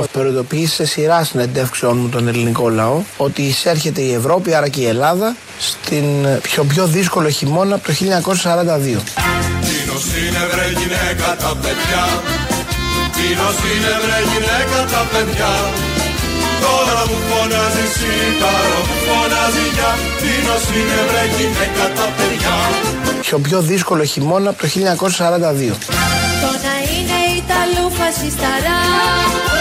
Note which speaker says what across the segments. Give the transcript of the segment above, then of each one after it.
Speaker 1: κυκλοφορεί. Προειδοποιήσει σε σειρά συνεντεύξεων μου τον ελληνικό λαό ότι εισέρχεται η Ευρώπη, άρα και η Ελλάδα, στην πιο πιο δύσκολο χειμώνα από το 1942.
Speaker 2: Τίνος είναι βρε γυναίκα τα παιδιά Τίνος είναι βρε γυναίκα τα παιδιά Τώρα μου φωνάζει σίταρο, μου φωνάζει για Τίνος είναι βρε γυναίκα τα παιδιά
Speaker 1: Πιο πιο δύσκολο χειμώνα από το 1942.
Speaker 3: Το να είναι Ιταλού φασισταρά Άλλο είναι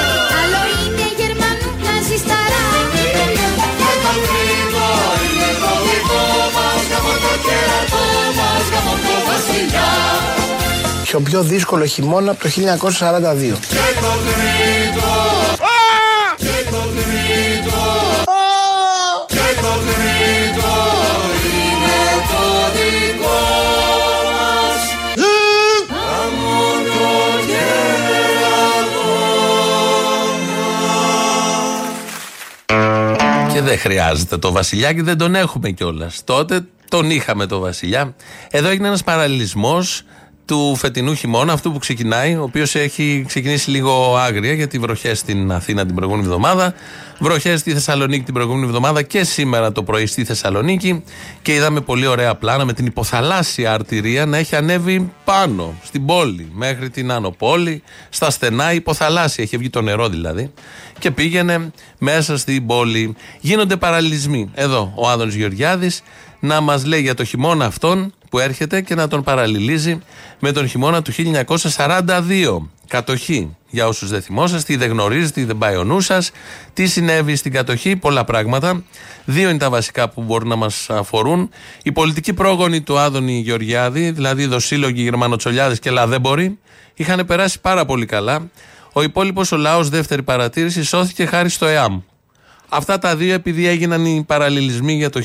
Speaker 3: Γερμανού ναζισταρά
Speaker 2: Το τρίτο είναι το δικό μας Γαμώ το κέρατό μας, γαμώ το βασιλιά
Speaker 1: Πιο πιο δύσκολο χειμώνα από το 1942.
Speaker 2: Και το τρίτο
Speaker 4: δεν χρειάζεται το Βασιλιά και δεν τον έχουμε κιόλας. Τότε τον είχαμε το Βασιλιά. Εδώ έγινε ένας παραλληλισμός του φετινού χειμώνα, αυτού που ξεκινάει, ο οποίος έχει ξεκινήσει λίγο άγρια γιατί βροχές στην Αθήνα την προηγούμενη εβδομάδα, βροχές στη Θεσσαλονίκη την προηγούμενη εβδομάδα και σήμερα το πρωί στη Θεσσαλονίκη. Και είδαμε πολύ ωραία πλάνα με την υποθαλάσσια αρτηρία να έχει ανέβει πάνω στην πόλη, μέχρι την Άνω Πόλη, στα στενά υποθαλάσσια. Έχει βγει το νερό δηλαδή. Και πήγαινε μέσα στην πόλη. Γίνονται παραλληλισμοί. Εδώ ο Άδωνης Γεωργιάδης να μας λέει για το χειμώνα αυτόν που έρχεται και να τον παραλληλίζει με τον χειμώνα του 1942. Κατοχή. Για όσους δεν θυμόσαστε ή δεν γνωρίζετε ή δεν πάει ο νους σας, τι συνέβη στην κατοχή, πολλά πράγματα. Δύο είναι τα βασικά που μπορούν να μας αφορούν. Η πολιτική πρόγονη του Άδωνη Γεωργιάδη, δηλαδή δοσύλλογοι Γερμανοτσολιάδες και Λαδέμποροι, είχαν περάσει πάρα πολύ καλά. Ο υπόλοιπος ο λαός, δεύτερη παρατήρηση, σώθηκε χάρη στο ΕΑΜ. Αυτά τα δύο επειδή έγιναν οι παραλληλισμοί για το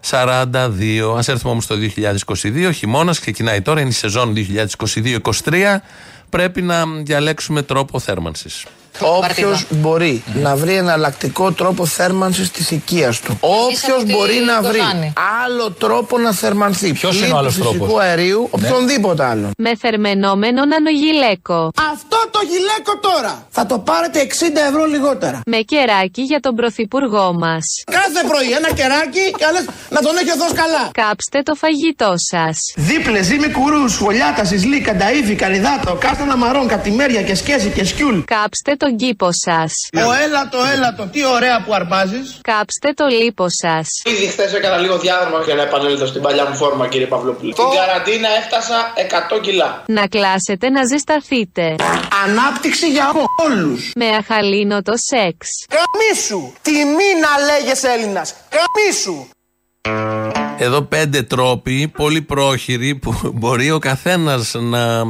Speaker 4: 1942. Ας έρθουμε όμως το 2022, χειμώνας, ξεκινάει τώρα, είναι η σεζόν 2022-2023. Πρέπει να διαλέξουμε τρόπο θέρμανσης.
Speaker 1: Όποιος μπορεί να βρει εναλλακτικό τρόπο θέρμανσης της οικίας του. Όποιος
Speaker 5: αυτή
Speaker 1: μπορεί να
Speaker 5: το
Speaker 1: βρει
Speaker 5: κάνει.
Speaker 1: άλλο τρόπο να θερμανθεί.
Speaker 6: Ποιος είναι ο
Speaker 1: Πλήττου
Speaker 6: άλλος
Speaker 1: φυσικού
Speaker 6: τρόπος;
Speaker 1: αερίου, οποιονδήποτε άλλο.
Speaker 7: Με θερμενόμενον ανογυλέκο.
Speaker 1: Αυτό το γυλαίκο τώρα θα το πάρετε 60 ευρώ λιγότερα.
Speaker 7: Με κεράκι για τον πρωθυπουργό μας.
Speaker 1: Κάθε πρωί ένα κεράκι και άλλες να τον έχει ο Θεός καλά.
Speaker 7: Κάψτε το φαγητό σας.
Speaker 1: Δίπλε, ζύμη κουρούς, φωλιάτα, σισλή, κανταήφι, καριδάτο, κάστανα μαρών, κατημέρια και σκέση και σκιούλ.
Speaker 7: Κάψτε τον κήπο σας.
Speaker 1: Ο έλατο, έλατο, τι ωραία που αρπάζεις.
Speaker 7: Κάψτε το λίπο σας.
Speaker 8: Ήδη χθες έκανα λίγο διάδρομο για να επανέλθω στην παλιά μου φόρμα, κύριε Παυλόπουλο. Στην καραντίνα έφτασα 100 κιλά.
Speaker 7: Να κλάσετε να ζεσταθείτε.
Speaker 1: Ανάπτυξη για όλους.
Speaker 7: Με αχαλήνοτο σεξ.
Speaker 1: Καμίσου! Τιμή να λέγεσαι Έλληνας. Καμίσου!
Speaker 4: Εδώ πέντε τρόποι, πολύ πρόχειροι, που μπορεί ο καθένας να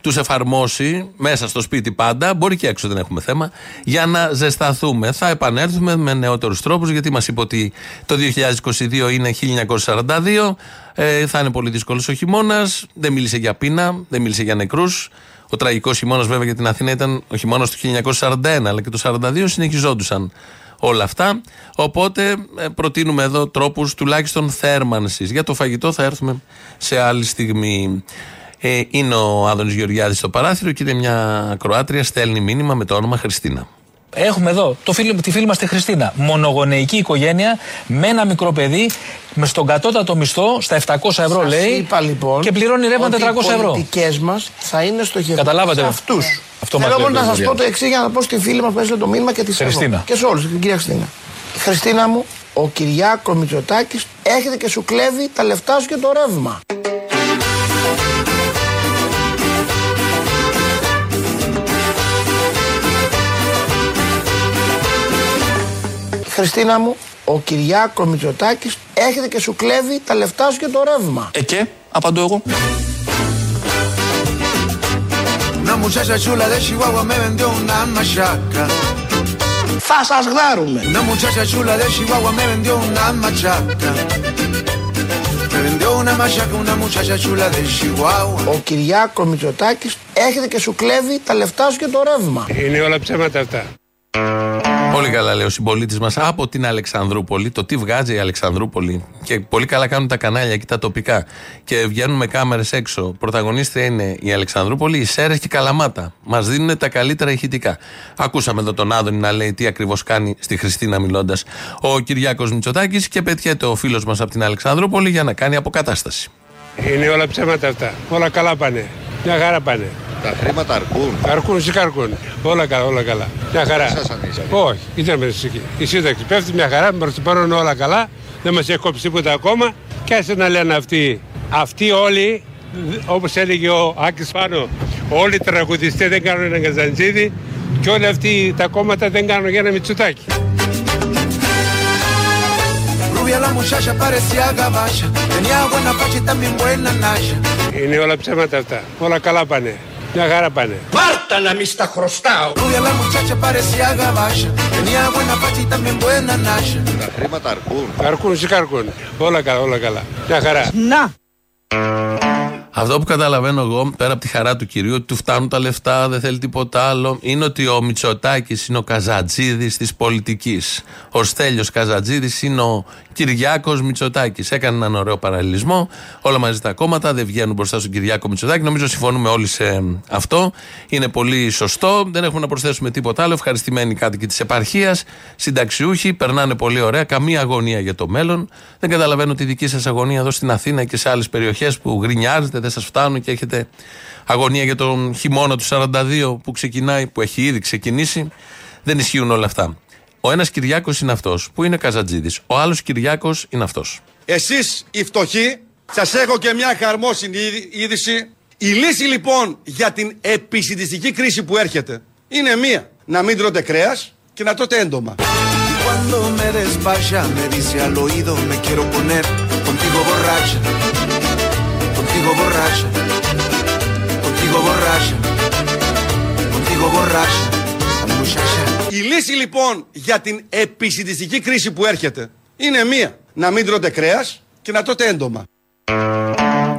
Speaker 4: τους εφαρμόσει μέσα στο σπίτι πάντα, μπορεί και έξω δεν έχουμε θέμα, για να ζεσταθούμε. Θα επανέλθουμε με νεότερους τρόπους, γιατί μας είπε ότι το 2022 είναι 1942, ε, θα είναι πολύ δύσκολος ο χειμώνας. Δεν μίλησε για πείνα, δεν μίλησε για νεκρούς. Ο τραγικός χειμώνας, βέβαια, για την Αθήνα ήταν ο χειμώνας του 1941, αλλά και το 1942 συνεχιζόντουσαν όλα αυτά. Οπότε ε, προτείνουμε εδώ τρόπους τουλάχιστον θέρμανσης. Για το φαγητό θα έρθουμε σε άλλη στιγμή. Ε, είναι ο Άδωνης Γεωργιάδης στο παράθυρο και είναι μια Κροάτρια, στέλνει μήνυμα με το όνομα Χριστίνα.
Speaker 6: Έχουμε εδώ το φίλο, τη φίλη μας τη Χριστίνα. Μονογονεϊκή οικογένεια με ένα μικρό παιδί με στον κατώτατο μισθό στα 700 ευρώ
Speaker 1: Σας
Speaker 6: λέει.
Speaker 1: είπα λοιπόν
Speaker 6: και πληρώνει ρεύμα 400
Speaker 1: ότι οι
Speaker 6: ευρώ.
Speaker 1: πολιτικές μας θα είναι στοχευμένες
Speaker 6: Καταλάβατε.
Speaker 1: σε αυτούς.
Speaker 6: Αυτό μας
Speaker 1: Θέλω
Speaker 6: λέει
Speaker 1: μόνο
Speaker 6: ο
Speaker 1: να σας πω
Speaker 6: Γεωργιάδης.
Speaker 1: το εξής για να πω στη φίλη μας που έστειλε το μήνυμα και τη σέβομαι.
Speaker 6: Χριστίνα.
Speaker 1: Και σε όλους, την κυρία Χριστίνα. Χριστίνα μου, ο Κυριάκος Μητσοτάκης έρχεται και σου κλέβει τα λεφτά σου και το ρεύμα. Χριστίνα μου, ο Κυριάκος Μητσοτάκης έρχεται και σου κλέβει τα λεφτά σου και το ρεύμα.
Speaker 6: Ε, και, απαντώ εγώ.
Speaker 2: Una muchacha chula de Chihuahua me vendió una machaca.
Speaker 1: Θα σας γδάρουμε.
Speaker 2: Una muchacha chula de Chihuahua me vendió una machaca. Me vendió una machaca, una muchacha chula de Chihuahua.
Speaker 1: Ο Κυριάκος Μητσοτάκης έρχεται και σου κλέβει τα λεφτά σου και το ρεύμα.
Speaker 9: Είναι όλα ψέματα αυτά.
Speaker 4: Πολύ καλά λέει ο συμπολίτης μας από την Αλεξανδρούπολη. Το τι βγάζει η Αλεξανδρούπολη. Και πολύ καλά κάνουν τα κανάλια εκεί τα τοπικά. Και βγαίνουν με κάμερες έξω. Πρωταγωνίστρια είναι η Αλεξανδρούπολη, η Σέρε και η Καλαμάτα. Μας δίνουν τα καλύτερα ηχητικά. Ακούσαμε εδώ τον Άδωνη να λέει τι ακριβώς κάνει στη Χριστίνα μιλώντας ο Κυριάκος Μητσοτάκης και πετιέται ο φίλος μας από την Αλεξανδρούπολη για να κάνει αποκατάσταση.
Speaker 9: Είναι όλα ψέματα αυτά. Όλα καλά πάνε. Μια χαρά πάνε.
Speaker 10: Τα χρήματα αρκούν.
Speaker 9: Αρκούν, σηκαρκούν. Όλα καλά, όλα καλά. Μια χαρά.
Speaker 10: Δεν σας ανήσυχε.
Speaker 9: Όχι, ήταν με στη- η σύνταξη. Πέφτει μια χαρά, προς το παρόν όλα καλά. Δεν μας έχει κόψει τίποτα ακόμα. Και άσε να λένε αυτοί. Αυτοί όλοι, όπως έλεγε ο Άκης Πάνο, όλοι οι τραγουδιστές δεν κάνουν ένα καζαντζίδι και όλοι αυτοί τα κόμματα δεν κάνουν για ένα μυτσουτάκι.
Speaker 11: Rubia la muchacha parecía gabacha, tenía buena facha y también buena nacha.
Speaker 9: Είναι όλα ψέματα αυτά. Όλα καλά πάνε. Μια χαρά πάνε.
Speaker 11: Πάρτα να μη στα χρωστάω. Rubia la muchacha parecía gabacha, tenía buena facha y también buena nacha.
Speaker 10: Τα χρήματα αρκούν.
Speaker 9: Αρκούν, σηκαρκούν. Όλα καλά, όλα καλά. Μια χαρά.
Speaker 11: Να!
Speaker 4: Αυτό που καταλαβαίνω εγώ, πέρα από τη χαρά του κυρίου, ότι του φτάνουν τα λεφτά, δεν θέλει τίποτα άλλο, είναι ότι ο Μητσοτάκης είναι ο Καζατζίδης της πολιτικής. Ο Στέλιος Καζατζίδης είναι ο Κυριάκος Μητσοτάκης. Έκανε έναν ωραίο παραλληλισμό. Όλα μαζί τα κόμματα δεν βγαίνουν μπροστά στον Κυριάκο Μητσοτάκη. Νομίζω συμφωνούμε όλοι σε αυτό. Είναι πολύ σωστό. Δεν έχουμε να προσθέσουμε τίποτα άλλο. Ευχαριστημένοι κάτοικοι της επαρχίας, συνταξιούχοι, περνάνε πολύ ωραία. Καμία αγωνία για το μέλλον. Δεν καταλαβαίνω τη δική σας αγωνία εδώ στην Αθήνα και σε άλλες περιοχές που γρινιάζετε, δεν σας φτάνουν και έχετε αγωνία για τον χειμώνα του 42 που ξεκινάει, που έχει ήδη ξεκινήσει. Δεν ισχύουν όλα αυτά. Ο ένας Κυριάκος είναι αυτός που είναι Καζατζίδη. Ο άλλος Κυριάκος είναι αυτός.
Speaker 12: Εσείς οι φτωχοί, σας έχω και μια χαρμόσυνη είδη- είδηση. Η λύση λοιπόν για την επισητιστική κρίση που έρχεται είναι μία. Να μην τρώτε κρέας και να τρώτε έντομα.
Speaker 11: Y cuando me desvaya, me dice al oído, me quiero poner contigo borracha. Contigo borracha. Contigo borracha. Contigo borracha. Muchacha.
Speaker 12: Η λύση λοιπόν για την επισητιστική κρίση που έρχεται είναι μία. Να μην τρώτε κρέας και να τρώτε έντομα.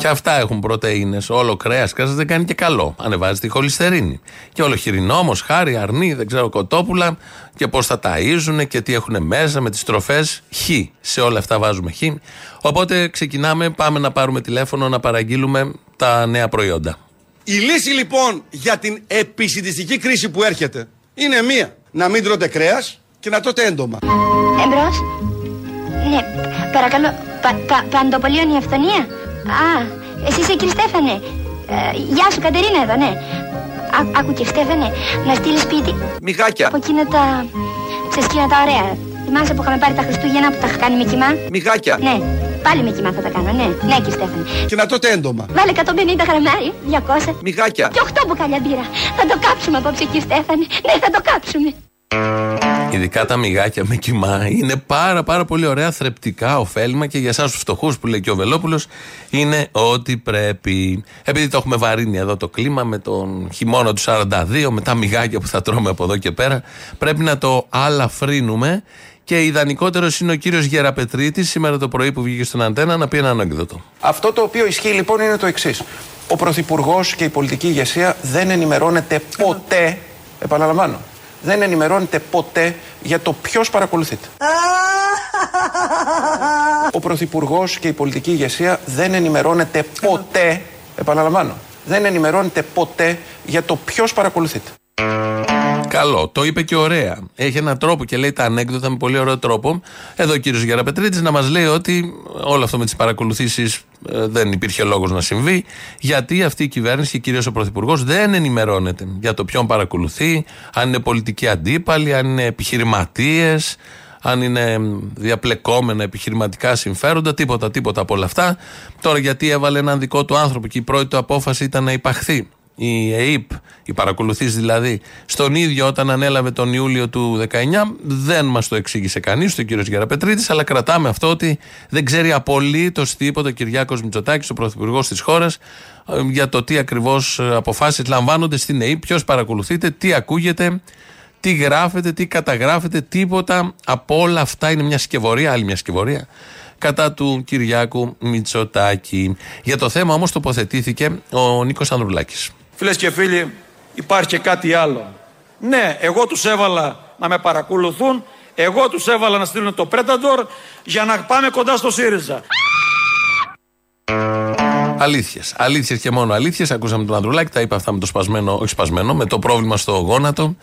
Speaker 4: Και αυτά έχουν πρωτενε. Όλο κρέας κρέας δεν κάνει και καλό. Ανεβάζει τη χολυστερίνη. Και όλο χοιρινό όμω, χάρη, αρνί, δεν ξέρω, κοτόπουλα και πώς θα ταΐζουν και τι έχουν μέσα με τις τροφές. Χ. Σε όλα αυτά βάζουμε χ. Οπότε ξεκινάμε, πάμε να πάρουμε τηλέφωνο να παραγγείλουμε τα νέα προϊόντα.
Speaker 12: Η λύση λοιπόν για την επισητιστική κρίση που έρχεται είναι μία. Να μην τρώτε κρέας και να τρώτε έντομα.
Speaker 13: Εμπρός. Ναι, παρακαλώ. Πα, πα, παντοπολίων η αυθονία; Α, εσύ είσαι κύριε Στέφανε. Ε, γεια σου Κατερίνα εδώ, ναι. Α, άκου κύριε Στέφανε, να στείλεις σπίτι
Speaker 12: Μιγάκια.
Speaker 13: από εκείνα τα... ξεσκίνα τα ωραία. Θυμάσαι που είχαμε πάρει τα Χριστούγεννα που τα είχα κάνει με κοιμά;
Speaker 12: Μιγάκια.
Speaker 13: Ναι, πάλι με κοιμά θα τα κάνω, ναι. Ναι κύριε Στέφανε.
Speaker 12: Και να τρώτε έντομα.
Speaker 13: Βάλε 150 γραμμάρι, 200
Speaker 12: Μιγάκια.
Speaker 13: και 8 μπουκάλια μπύρα. Θα το κάψουμε απόψε κύριε Στέφανε. Ναι, θα το κάψουμε.
Speaker 4: Ειδικά τα μυγάκια με κοιμά είναι πάρα πάρα πολύ ωραία, θρεπτικά, ωφέλιμα και για εσάς τους φτωχούς που λέει και ο Βελόπουλος είναι ό,τι πρέπει. Επειδή το έχουμε βαρύνει εδώ το κλίμα με τον χειμώνα του 42, με τα μυγάκια που θα τρώμε από εδώ και πέρα, πρέπει να το αλαφρύνουμε. Και ιδανικότερος είναι ο κύριος Γεραπετρίτη σήμερα το πρωί που βγήκε στον Αντένα να πει ένα ανέκδοτο.
Speaker 14: Αυτό το οποίο ισχύει λοιπόν είναι το εξής. Ο Πρωθυπουργός και η πολιτική ηγεσία δεν ενημερώνεται ποτέ, επαναλαμβάνω, δεν ενημερώνεται ποτέ για το ποιος παρακολουθείται. Ο Πρωθυπουργός και η πολιτική ηγεσία δεν ενημερώνεται ποτέ, επαναλαμβάνω, δεν ενημερώνεται ποτέ για το ποιος παρακολουθείται.
Speaker 4: Καλό, το είπε και ωραία. Έχει έναν τρόπο και λέει τα ανέκδοτα με πολύ ωραίο τρόπο. Εδώ ο κύριος Γεραπετρίτης να μας λέει ότι όλο αυτό με τις παρακολουθήσεις δεν υπήρχε λόγος να συμβεί, γιατί αυτή η κυβέρνηση και κυρίως ο Πρωθυπουργός δεν ενημερώνεται για το ποιον παρακολουθεί, αν είναι πολιτικοί αντίπαλοι, αν είναι επιχειρηματίες, αν είναι διαπλεκόμενα επιχειρηματικά συμφέροντα, τίποτα, τίποτα από όλα αυτά. Τώρα γιατί έβαλε έναν δικό του άνθρωπο και η πρώτη του απόφαση ήταν να υπαχθεί η ΕΕΠ, οι παρακολουθήσει δηλαδή, στον ίδιο όταν ανέλαβε τον Ιούλιο του 19, δεν μας το εξήγησε κανείς, ο κύριος Γεραπετρίτης, αλλά κρατάμε αυτό ότι δεν ξέρει απολύτως τίποτα ο Κυριάκος Μητσοτάκης, ο πρωθυπουργός της χώρας, για το τι ακριβώς αποφάσεις λαμβάνονται στην ΕΕΠ, ποιος παρακολουθείται, τι ακούγεται, τι γράφεται, τι καταγράφεται, τίποτα από όλα αυτά είναι μια σκευωρία, άλλη μια σκευωρία κατά του Κυριάκου Μητσοτάκη. Για το θέμα όμως τοποθετήθηκε ο Νίκος Ανδρουλάκης.
Speaker 15: Φίλες και φίλοι, υπάρχει και κάτι άλλο. Ναι, εγώ τους έβαλα να με παρακολουθούν. Εγώ τους έβαλα να στείλουν το Predator για να πάμε κοντά στο ΣΥΡΙΖΑ.
Speaker 4: Αλήθειες. Αλήθειες και μόνο αλήθειες. Ακούσαμε τον Ανδρουλάκη, τα είπε αυτά με το σπασμένο, όχι σπασμένο, με το πρόβλημα στο γόνατο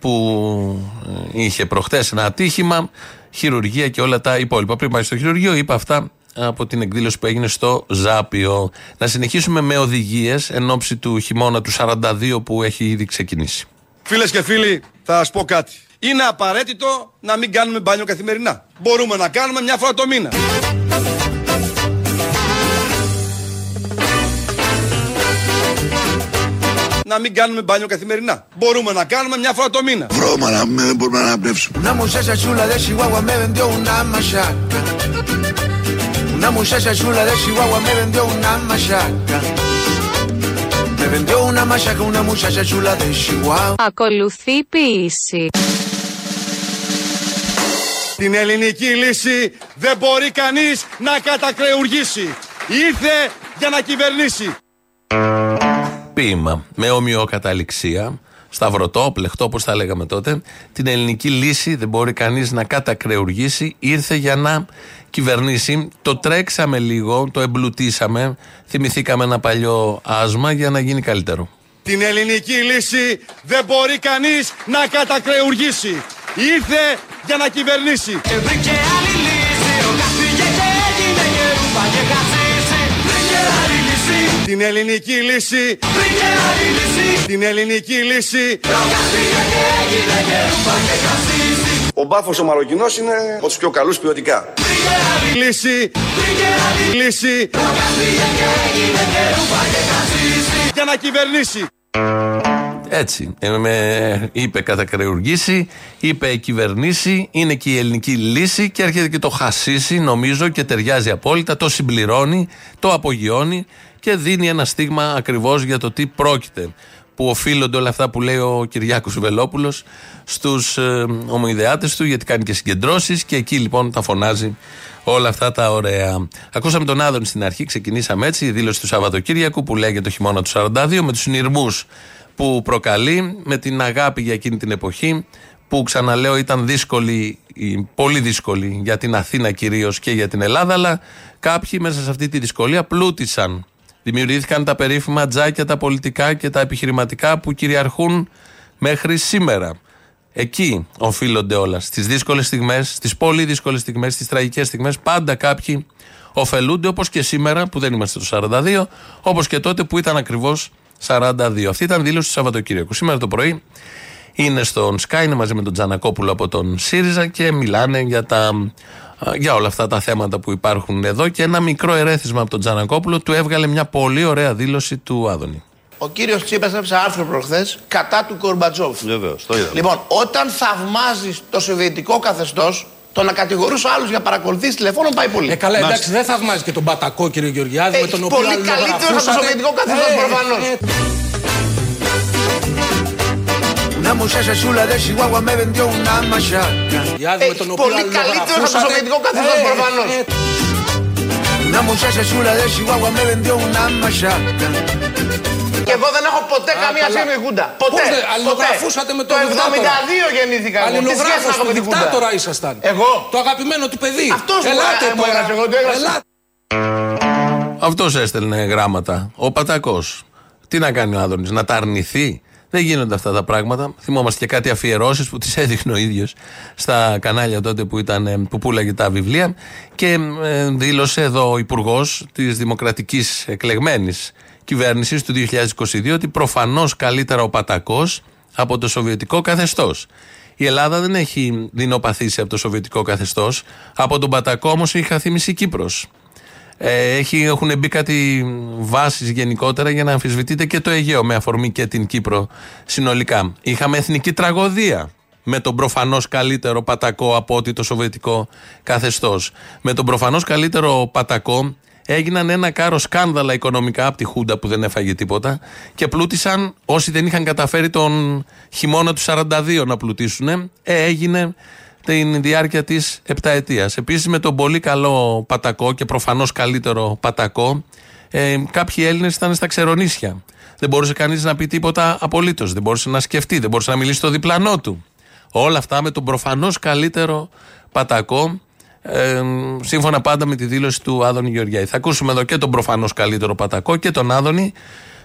Speaker 4: που ε, είχε προχτές ένα ατύχημα, χειρουργία και όλα τα υπόλοιπα. Πριν πάει στο χειρουργείο, είπε αυτά από την εκδήλωση που έγινε στο Ζάπιο. Να συνεχίσουμε με οδηγίες εν ώψη του χειμώνα του 42 που έχει ήδη ξεκινήσει.
Speaker 12: Φίλες και φίλοι, θα σας πω κάτι. Είναι απαραίτητο να μην κάνουμε μπάνιο καθημερινά. Μπορούμε να κάνουμε μια φορά το μήνα. Να μην κάνουμε μπάνιο καθημερινά. Μπορούμε να κάνουμε μια φορά το μήνα.
Speaker 11: Βρώμα να μην δεν μπορούμε να αναπνεύσουμε. Una muchacha chula de Chihuahua me vendió una machaca. Una muchacha chula de Chihuahua me vendió una machaca. Me vendió una machaca una muchacha chula de Chihuahua.
Speaker 16: Ακολουθεί ποιήση.
Speaker 12: Την ελληνική λύση δεν μπορεί κανείς να κατακρεουργήσει. Ήρθε για να κυβερνήσει.
Speaker 4: Ποίημα με ομοιοκαταληξία, σταυρωτό, πλεχτό, όπως τα λέγαμε τότε. Την ελληνική λύση δεν μπορεί κανείς να κατακρεουργήσει. Ήρθε για να κυβερνήσει. Το τρέξαμε λίγο, το εμπλουτίσαμε. Θυμηθήκαμε ένα παλιό άσμα για να γίνει καλύτερο.
Speaker 12: Την ελληνική λύση δεν μπορεί κανείς να κατακρεουργήσει. Ήρθε για να κυβερνήσει. Την ελληνική λύση Την ελληνική λύση Ο μπάφος ο Μαροκινός είναι από τους πιο καλούς ποιοτικά Λύση Λύση Για να κυβερνήσει
Speaker 4: Έτσι. Ε, με, είπε κατακρεουργήσει, είπε κυβερνήσει, είναι και η ελληνική λύση και έρχεται και το χασίσει, νομίζω, και ταιριάζει απόλυτα, το συμπληρώνει, το απογειώνει και δίνει ένα στίγμα ακριβώς για το τι πρόκειται. Που οφείλονται όλα αυτά που λέει ο Κυριάκος Βελόπουλος στους ε, ομοειδεάτες του, γιατί κάνει και συγκεντρώσεις και εκεί λοιπόν τα φωνάζει όλα αυτά τα ωραία. Ακούσαμε τον Άδων στην αρχή, ξεκινήσαμε έτσι, η δήλωση του Σαββατοκύριακου που λέει για το χειμώνα του 42, με τους συνειρμούς που προκαλεί, με την αγάπη για εκείνη την εποχή, που ξαναλέω ήταν δύσκολη, η- πολύ δύσκολη για την Αθήνα κυρίως και για την Ελλάδα, αλλά κάποιοι μέσα σε αυτή τη δυσκολία πλούτησαν. Δημιουργήθηκαν τα περίφημα τζάκια, τα πολιτικά και τα επιχειρηματικά που κυριαρχούν μέχρι σήμερα. Εκεί οφείλονται όλα. Στις δύσκολες στιγμές, στις πολύ δύσκολες στιγμές, στις τραγικές στιγμές, πάντα κάποιοι ωφελούνται όπως και σήμερα που δεν είμαστε το 42, όπως και τότε που ήταν ακριβώς 42. Αυτή ήταν δήλωση του Σαββατοκύριακου. Σήμερα το πρωί είναι στον Sky, είναι μαζί με τον Τζανακόπουλο από τον ΣΥΡΙΖΑ και μιλάνε για, τα, για όλα αυτά τα θέματα που υπάρχουν εδώ. Και ένα μικρό ερέθισμα από τον Τζανακόπουλο του έβγαλε μια πολύ ωραία δήλωση του Άδωνη.
Speaker 1: Ο κύριος Τσίπρα έγραψε άρθρο προχθές κατά του Κορμπατζόφ.
Speaker 10: Βεβαίως, το είδαμε.
Speaker 1: Λοιπόν, όταν θαυμάζεις το σοβιετικό καθεστώς, το να κατηγορούσε άλλους για παρακολουθήσεις τηλεφώνων πάει πολύ.
Speaker 17: Ε, καλά, εντάξει, δεν θαυμάζει και τον Πατακό, κύριε Γεωργιάδη, με
Speaker 1: Έχει
Speaker 17: τον οποίο
Speaker 1: πολύ καλύτερο από το
Speaker 17: αλληλογραφούσατε.
Speaker 1: σοβιετικό καθεστώς
Speaker 17: Ε,
Speaker 1: προφανώς.
Speaker 11: Una muchacha chula de Chihuahua me vendió una machaca.
Speaker 17: Γεωργιάδη, με τον οποίο
Speaker 1: πολύ καλύτερο από το
Speaker 17: αλληλογραφούσατε.
Speaker 1: σοβιετικό καθεστώς
Speaker 17: Ε,
Speaker 1: προφανώ.
Speaker 17: ε,
Speaker 11: Una muchacha chula de Chihuahua me vendió una machaca.
Speaker 1: Και εγώ δεν έχω ποτέ
Speaker 17: Α,
Speaker 1: καμία
Speaker 17: καλά.
Speaker 1: σχέση με τη Χούντα. Ποτέ.
Speaker 17: Πώς δεν,
Speaker 1: ποτέ.
Speaker 17: αλληλογραφούσατε με τον
Speaker 1: Το
Speaker 17: δικτάτορα.
Speaker 1: 72 γεννήθηκα εγώ. Τι σχέση να
Speaker 17: Αλληλογράφος
Speaker 1: έχω
Speaker 17: του
Speaker 1: με τη Χούντα;
Speaker 17: δικτάτορα ήσασταν.
Speaker 1: Εγώ.
Speaker 17: Το αγαπημένο του παιδί.
Speaker 1: Αυτός μου
Speaker 17: Ελάτε
Speaker 1: έγρα- μου
Speaker 17: τώρα.
Speaker 1: έγραψε, εγώ το έγραψα.
Speaker 17: Ελάτε.
Speaker 4: Αυτός έστελνε γράμματα. Ο Πατακός. Τι να κάνει ο Άδωνης, να τα αρνηθεί. Δεν γίνονται αυτά τα πράγματα. Θυμόμαστε και κάτι αφιερώσεις που τις έδειχνε ο ίδιος στα κανάλια τότε που, ήταν, ε, που πουλάγε τα βιβλία. Και ε, δήλωσε εδώ ο Υπουργός της Δημοκρατικής Εκλεγμένης Κυβέρνησης του 2022 ότι προφανώς καλύτερα ο Πατακός από το Σοβιετικό καθεστώς. Η Ελλάδα δεν έχει δεινοπαθήσει από το Σοβιετικό καθεστώς. Από τον Πατακό όμως έχει χαθήμισει η Κύπρος. Ε, έχει, έχουν μπει κάτι βάσεις γενικότερα για να αμφισβητείτε και το Αιγαίο με αφορμή και την Κύπρο συνολικά. Είχαμε εθνική τραγωδία με τον προφανώς καλύτερο πατακό από ότι το σοβιετικό καθεστώς. Με τον προφανώς καλύτερο πατακό έγιναν ένα κάρο σκάνδαλα οικονομικά από τη Χούντα που δεν έφαγε τίποτα και πλούτησαν όσοι δεν είχαν καταφέρει τον χειμώνα του 42 να πλουτίσουν. Ε, έγινε την διάρκεια της επταετίας. Επίσης με τον πολύ καλό πατακό και προφανώς καλύτερο πατακό, ε, κάποιοι Έλληνες ήταν στα ξερονίσια. Δεν μπορούσε κανείς να πει τίποτα απολύτως. Δεν μπορούσε να σκεφτεί, δεν μπορούσε να μιλήσει στο διπλανό του. Όλα αυτά με τον προφανώς καλύτερο Πατακό. Ε, σύμφωνα πάντα με τη δήλωση του Άδωνη Γεωργιάδη. Θα ακούσουμε εδώ και τον προφανώς καλύτερο Πατακό και τον Άδωνη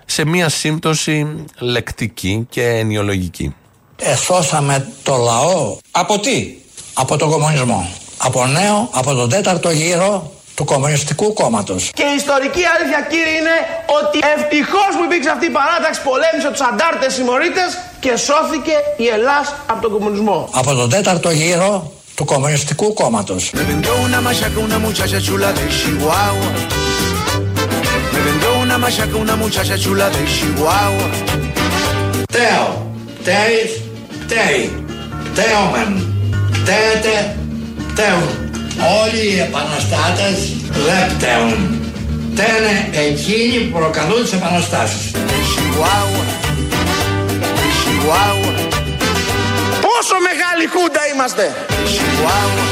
Speaker 4: σε μία σύμπτωση λεκτική και ενιολογική.
Speaker 6: Εσώσαμε το λαό. Από τι; Από τον κομμουνισμό. Από νέο, από τον τέταρτο γύρο του Κομμουνιστικού Κόμματος.
Speaker 18: Και η ιστορική αλήθεια κύριε είναι ότι ευτυχώς που υπήρξε αυτή η παράταξη πολέμησε τους αντάρτες συμμορίτες και σώθηκε η Ελλάς από τον κομμουνισμό.
Speaker 6: Από τον τέταρτο γύρο του Κομμουνιστικού Κόμματος.
Speaker 11: Me vendió una machaca una muchacha chula de Chihuahua. Me vendió una machaca una muchacha chula de Chihuahua.
Speaker 6: Τέο, τέις, τέι, τέομεν, τέτε, τέουν. Όλοι οι επαναστάτες δεν πταίουν. Τένε εκείνοι που προκαλούν τις επαναστάσεις.
Speaker 11: Chihuahua. De Chihuahua.
Speaker 18: Πόσο μεγάλη χούντα είμαστε.
Speaker 11: Chihuahua.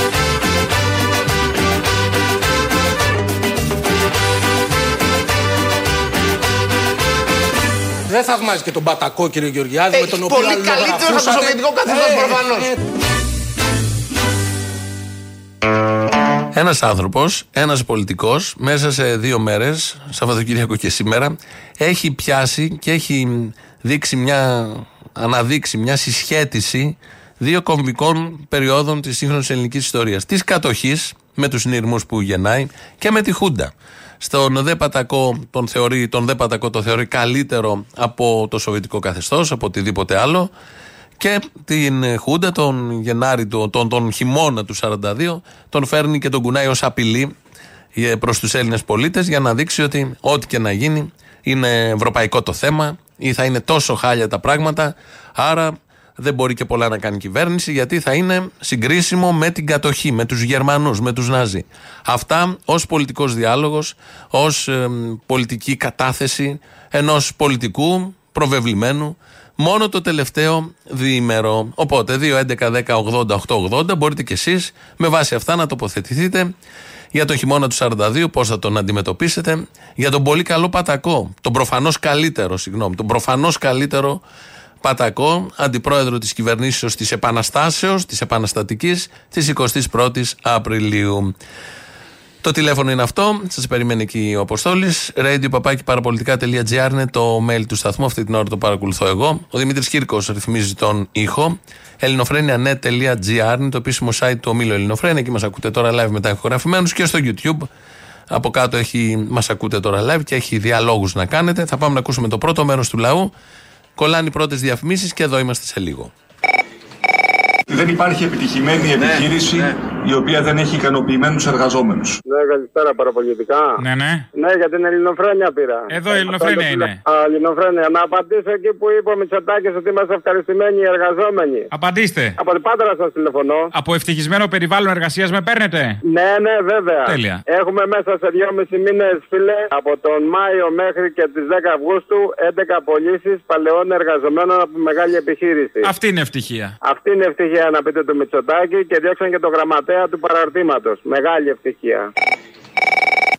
Speaker 17: Δεν θαυμάζει και τον Πατακό, κύριε Γεωργιάδη, με
Speaker 18: Έχει
Speaker 17: τον οποίο
Speaker 18: πολύ καλύτερο από το
Speaker 17: αλληλογραφούσατε.
Speaker 4: Ένας άνθρωπος, ένας πολιτικός, μέσα σε δύο μέρες, Σαββατοκύριακο και σήμερα, έχει πιάσει και έχει δείξει μια, αναδείξει μια συσχέτιση δύο κομβικών περιόδων της σύγχρονης ελληνικής ιστορίας. Της κατοχής, με τους συνειρμούς που γεννάει, και με τη Χούντα. Στον Δε Πατακό τον, θεωρεί, τον Δε Πατακό το θεωρεί καλύτερο από το Σοβιετικό καθεστώς, από οτιδήποτε άλλο. Και την Χούντα τον Γενάρη, του- τον, τον χειμώνα του 42, τον φέρνει και τον κουνάει ως απειλή προς τους Έλληνες πολίτες για να δείξει ότι ό,τι και να γίνει είναι ευρωπαϊκό το θέμα ή θα είναι τόσο χάλια τα πράγματα. Άρα δεν μπορεί και πολλά να κάνει η κυβέρνηση γιατί θα είναι συγκρίσιμο με την κατοχή, με τους Γερμανούς, με τους Νάζι. Αυτά ως πολιτικός διάλογος, ως εμ, πολιτική κατάθεση ενός πολιτικού προβεβλημένου μόνο το τελευταίο διήμερο. Οπότε 2, 11, 10, 80, 8, 80 μπορείτε κι εσείς με βάση αυτά να τοποθετηθείτε για το χειμώνα του 42, πώς θα τον αντιμετωπίσετε. Για τον πολύ καλό Πατακό, τον προφανώς καλύτερο, συγγνώμη, τον προφανώς καλύτερο Πατακό, αντιπρόεδρο της κυβερνήσεως της Επαναστάσεως, της Επαναστατικής, της 21η Απριλίου. Το τηλέφωνο είναι αυτό. Σας περιμένει εκεί ο Αποστόλης. radio είναι το mail του σταθμού. Αυτή την ώρα το παρακολουθώ εγώ. Ο Δημήτρης Κύρκος ρυθμίζει τον ήχο. ελληνοφρένια.net.gr είναι το επίσημο site του ομίλου Ελληνοφρένια. Εκεί μας ακούτε τώρα live μετά ηχογραφημένους και στο YouTube. Από κάτω έχει, μας ακούτε τώρα live και έχει διαλόγους να κάνετε. Θα πάμε να ακούσουμε το πρώτο μέρος του λαού. Κολλάνε οι πρώτες διαφημίσεις και εδώ είμαστε σε λίγο.
Speaker 19: Δεν υπάρχει επιτυχημένη επιχείρηση η οποία δεν έχει ικανοποιημένους εργαζόμενους.
Speaker 20: Ναι, καλησπέρα παραπολιτικά.
Speaker 21: Ναι, ναι.
Speaker 20: Ναι, για την ελληνοφρένεια πήρα.
Speaker 21: Εδώ η ελληνοφρένεια είναι.
Speaker 20: Α, ελληνοφρένεια. Να απαντήσω εκεί που είπε ο Μητσοτάκης ότι είμαστε ευχαριστημένοι οι εργαζόμενοι.
Speaker 21: Απαντήστε.
Speaker 20: Από την Πάτρα σας τηλεφωνώ.
Speaker 21: Από ευτυχισμένο περιβάλλον εργασίας με παίρνετε;
Speaker 20: Ναι, ναι, βέβαια.
Speaker 21: Τέλεια.
Speaker 20: Έχουμε μέσα σε δυόμιση μήνες, φίλε, από τον Μάιο μέχρι και τις 10 Αυγούστου, 11 απολύσει παλαιών εργαζομένων από μεγάλη επιχείρηση.
Speaker 21: Αυτή είναι ευτυχία.
Speaker 20: Αυτή είναι ευτυχία να πείτε του Μητσοτάκη και διώξαν και το γραμματέα του παραρτήματος. Μεγάλη ευτυχία.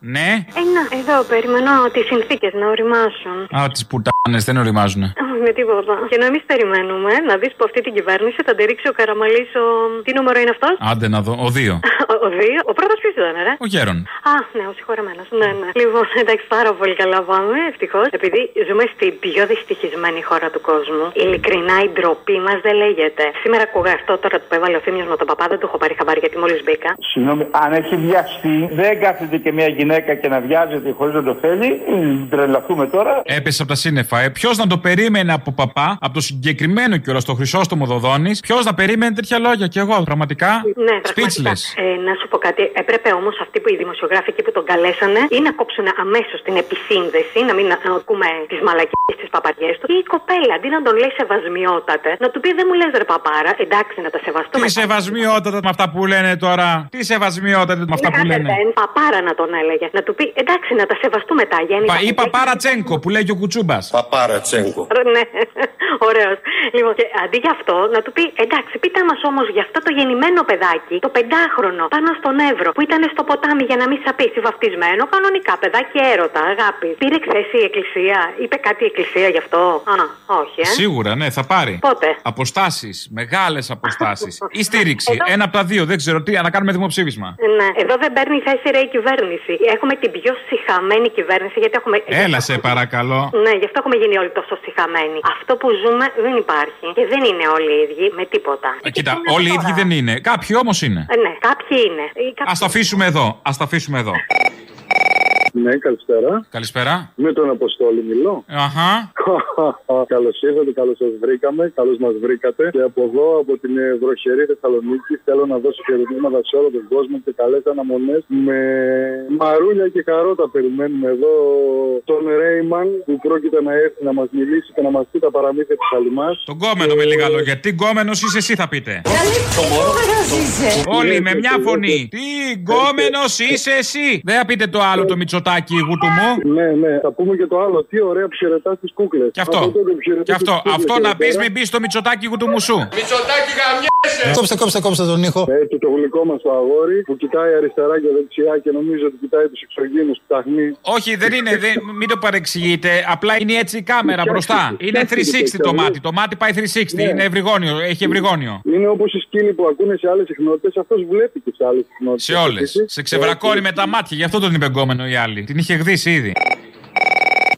Speaker 21: Ναι.
Speaker 22: Ένα, εδώ περιμένω τις συνθήκες να οριμάσουν.
Speaker 21: Α, τις πουτάνες δεν οριμάζουνε.
Speaker 22: Όχι με τίποτα. Και να εμεί περιμένουμε να δεις που αυτή την κυβέρνηση θα τη ρίξει ο Καραμαλής ο. Τι νούμερο είναι αυτός;
Speaker 21: Άντε να δω. Ο δύο.
Speaker 22: Ο, ο δύο. Ο πρώτος ποιο ήταν, ρε.
Speaker 21: Ο Γέρον.
Speaker 22: Α, ναι, ο συγχωρεμένος. Ναι, ναι. Λοιπόν, εντάξει, πάρα πολύ καλά πάμε, ευτυχώς. Επειδή ζούμε στην πιο δυστυχισμένη χώρα του κόσμου, ειλικρινά η ντροπή μας δεν λέγεται. Σήμερα ακούγα αυτό τώρα που έβαλε ο Θήμιος με τον παπά, δεν το έχω πάρει χαμπάρι γιατί μόλις μπήκα.
Speaker 23: Συγγνώμη, αν έχει βιαστεί, δεν κάθεται και μια γυναίκα και να βιάζεται χωρίς να το θέλει. Μ, Τρελαθούμε τώρα.
Speaker 21: Έπεσε από τα σύννεφα, ε. Ποιος να το περίμενε από παπά, από το συγκεκριμένο κιόλας το Χρυσόστομο Δοδόνη, ποιος να περίμενε τέτοια λόγια κι εγώ, πραγματικά.
Speaker 22: Ναι,
Speaker 21: Speechless.
Speaker 22: πραγματικά. Ε, να σου πω κάτι. Έπρεπε όμως αυτοί που οι δημοσιογράφοι εκεί που τον καλέσανε ή να κόψουν αμέσως την επισύνδεση, να μην α- ακούμε τις μαλακίες τις παπαριές του. Ή η κοπέλα, αντί να τον λέει σεβασμιότατε, να του πει δεν μου λες ρε παπάρα, εντάξει να τα σεβαστούμε.
Speaker 21: Τι σεβασμιότατα με αυτά που λένε τώρα; Τι σεβασμιότατα με αυτά που
Speaker 22: Ναι,
Speaker 21: λένε;
Speaker 22: δεν, Παπάρα να τον έλεγε. Να του πει εντάξει να τα σεβαστούμε τα γέννη.
Speaker 21: Πα, ή Παπάρα Τσέγκο που λέει και ο Κουτσούμπας.
Speaker 22: Παπάρα Τσέγκο. Ναι, ναι, ωραίος. Λοιπόν, και αντί για αυτό να του πει, εντάξει, πείτε μας όμως για αυτό το γεννημένο παιδάκι, το πεντάχρονο, πάνω στον Εύρο, που ήταν στο ποτάμι για να μην σαπίσει βαφτισμένο, κανονικά παιδάκι έρωτα, αγάπης. Πήρε θέση η εκκλησία, είπε κάτι η εκκλησία γι' αυτό; Α, όχι, ε.
Speaker 24: Σίγουρα, ναι, θα πάρει.
Speaker 22: Πότε;
Speaker 24: Αποστάσεις, μεγάλες αποστάσεις. Ή στήριξη. Ένα από τα δύο, δεν ξέρω τι, να κάνουμε δημοψήφισμα.
Speaker 22: Ναι, εδώ δεν παίρνει θέση ρε η κυβέρνηση. Έχουμε την πιο συχαμένη κυβέρνηση γιατί έχουμε.
Speaker 24: Έλα σε παρακαλώ.
Speaker 22: Ναι, γι' αυτό έχουμε γίνει όλοι τόσο συχαμένοι. Αυτό που ζούμε δεν υπάρχει και δεν είναι όλοι οι ίδιοι με τίποτα.
Speaker 24: Ε, Κοίτα, όλοι οι ίδιοι δεν είναι. Κάποιοι όμως είναι.
Speaker 22: Ε, ναι, κάποιοι είναι. Ή κάποιοι-
Speaker 24: Α το αφήσουμε εδώ. Α το αφήσουμε εδώ.
Speaker 25: Ναι, καλησπέρα.
Speaker 24: Καλησπέρα.
Speaker 25: Με τον Αποστόλη μιλώ.
Speaker 24: Αχα.
Speaker 25: καλώς ήρθατε, καλώς σας βρήκαμε, καλώς μας βρήκατε. Και από εδώ, από την ε, βροχερή Θεσσαλονίκη, θέλω να δώσω χαιρετήματα σε όλο τον κόσμο και καλές αναμονές. Με μαρούλια και καρότα περιμένουμε εδώ τον Ρέιμαν που πρόκειται να έρθει να μας μιλήσει και να μας πει τα παραμύθια της Αλιμά.
Speaker 24: Τον κόμενο με λίγα λόγια. Τι κόμενος είσαι εσύ, θα πείτε. Όλοι με μια φωνή. Τι γκόμενο είσαι εσύ. Δεν θα πείτε το άλλο το μυτσοτάκι γουτου μου.
Speaker 25: Ναι, ναι, θα πούμε και το άλλο. Τι ωραία που χαιρετάς τις κούκλες.
Speaker 24: Και αυτό. Και αυτό. Αυτό να πεις, μην μπει στο μυτσοτάκι γουτου μου σου.
Speaker 25: Μητσοτάκι γαμιέσαι!
Speaker 6: Κόψτε, κόψτε, κόψτε τον ήχο.
Speaker 25: Έτσι το γλυκό μας το αγόρι που κοιτάει αριστερά και δεξιά και νομίζω ότι κοιτάει τους εξωγήνους που ταχνεί.
Speaker 24: Όχι, δεν είναι, δεν, μην το παρεξηγείτε. Απλά είναι έτσι η κάμερα μπροστά. Είναι 360 το μάτι. Το μάτι πάει 360. Είναι ευρυγόνιο. Έχει ευρυγόνιο.
Speaker 25: Είναι όπως οι σκύλοι που ακούνε σε άλλες συχνότητες, αυτός βλέπει και σε άλλες συχνότητες.
Speaker 24: Σε όλες. Σε ξεβρακώνει με τα μάτια. Γι' αυτό τον είπε γκόμενο η άλλη. Την είχε γδίσει ήδη.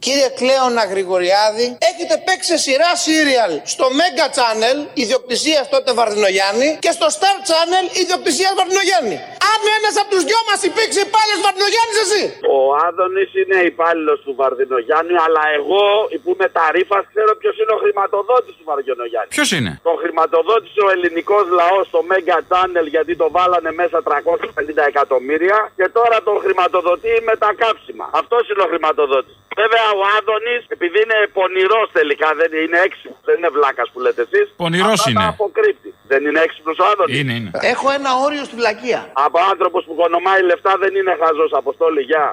Speaker 1: Κύριε Κλέωνα Γρηγοριάδη, έχετε παίξει σε σειρά serial στο Mega Channel ιδιοκτησίας τότε Βαρδινογιάννη και στο Star Channel ιδιοκτησίας Βαρδινογιάννη. Αν ένας από τους δυο μας υπήρξε υπάλληλος Βαρδινογιάννης, εσύ.
Speaker 26: Ο Άδωνης είναι υπάλληλος του Βαρδινογιάννη, αλλά εγώ που είμαι ταρήφα ξέρω ποιος είναι ο χρηματοδότης του Βαρδινογιάννη.
Speaker 24: Ποιος είναι;
Speaker 26: Το χρηματοδότησε ο ελληνικός λαός στο Mega Channel γιατί το βάλανε μέσα 350 εκατομμύρια και τώρα τον χρηματοδοτεί με τα κάψιμα. Αυτός είναι ο χρηματοδότης. Βέβαια ο Άδωνης, επειδή είναι πονηρός τελικά, δεν είναι έξυπνος, δεν είναι βλάκας που λέτε εσείς.
Speaker 24: Πονηρός είναι.
Speaker 26: αποκρύπτει. Δεν είναι έξυπνος ο Άδωνης.
Speaker 24: Είναι, είναι.
Speaker 1: Έχω ένα όριο στη βλακεία.
Speaker 26: Από άνθρωπος που κονομάει λεφτά δεν είναι χαζός, Αποστόλη, γεια.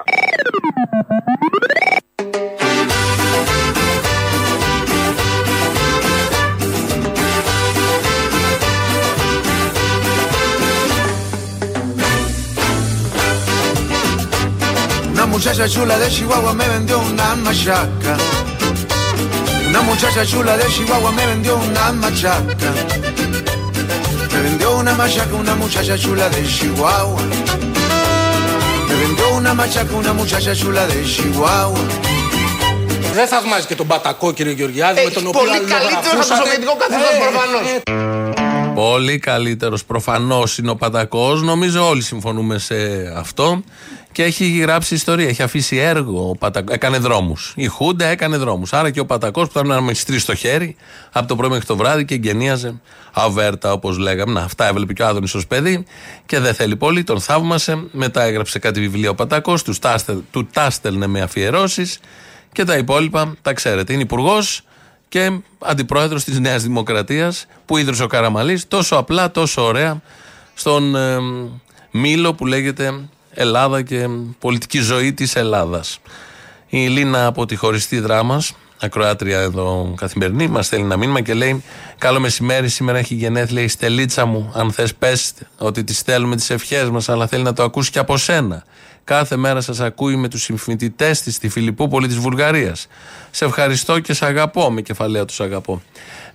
Speaker 11: muchacha chula de Chihuahua me vendió una machaca. Una muchacha chula de Chihuahua me vendió una machaca. Me vendió una machaca una muchacha chula de Chihuahua. Me vendió una machaca una muchacha chula de Chihuahua.
Speaker 17: Δεν θαυμάζει και τον Πατακό, κύριε Γεωργιάδη, με τον οποίο
Speaker 1: Πολύ καλύτερο από το
Speaker 17: αλληλογραφούσατε.
Speaker 1: σοβιετικό καθεστώ
Speaker 17: Ε,
Speaker 1: προφανώ.
Speaker 4: Πολύ καλύτερος προφανώς είναι ο Πατακό. Νομίζω όλοι συμφωνούμε σε αυτό. Και έχει γράψει ιστορία, έχει αφήσει έργο. Ο Πατακ... Έκανε δρόμους. Η Χούντα έκανε δρόμους. Άρα και ο Πατακός που ήταν να μαγιστρεί στο χέρι από το πρωί μέχρι το βράδυ και εγκαινίαζε αβέρτα όπως λέγαμε. Να, αυτά έβλεπε και ο Άδωνης ως παιδί και δεν θέλει πολύ. Τον θαύμασε. Μετά έγραψε κάτι βιβλία ο Πατακός. Του, τάστε- του τάστελνε με αφιερώσεις και τα υπόλοιπα τα ξέρετε. Είναι υπουργός και αντιπρόεδρος της Νέας Δημοκρατίας που ίδρυσε ο Καραμαλής τόσο απλά, τόσο ωραία στον ε, μήλο που λέγεται Ελλάδα και πολιτική ζωή της Ελλάδας. Η Λίνα από τη χωριστή δράμας, ακροάτρια εδώ καθημερινή, μας στέλνει ένα μήνυμα και λέει Καλό μεσημέρι, σήμερα έχει γενέθλια η στελίτσα μου. Αν θες πες ότι τη στέλνουμε τις ευχές μας, αλλά θέλει να το ακούσει και από σένα. Κάθε μέρα σας ακούει με τους συμφοιτητές της στη Φιλιππούπολη της Βουλγαρίας. Σε ευχαριστώ και σε αγαπώ, με κεφαλαία τους αγαπώ.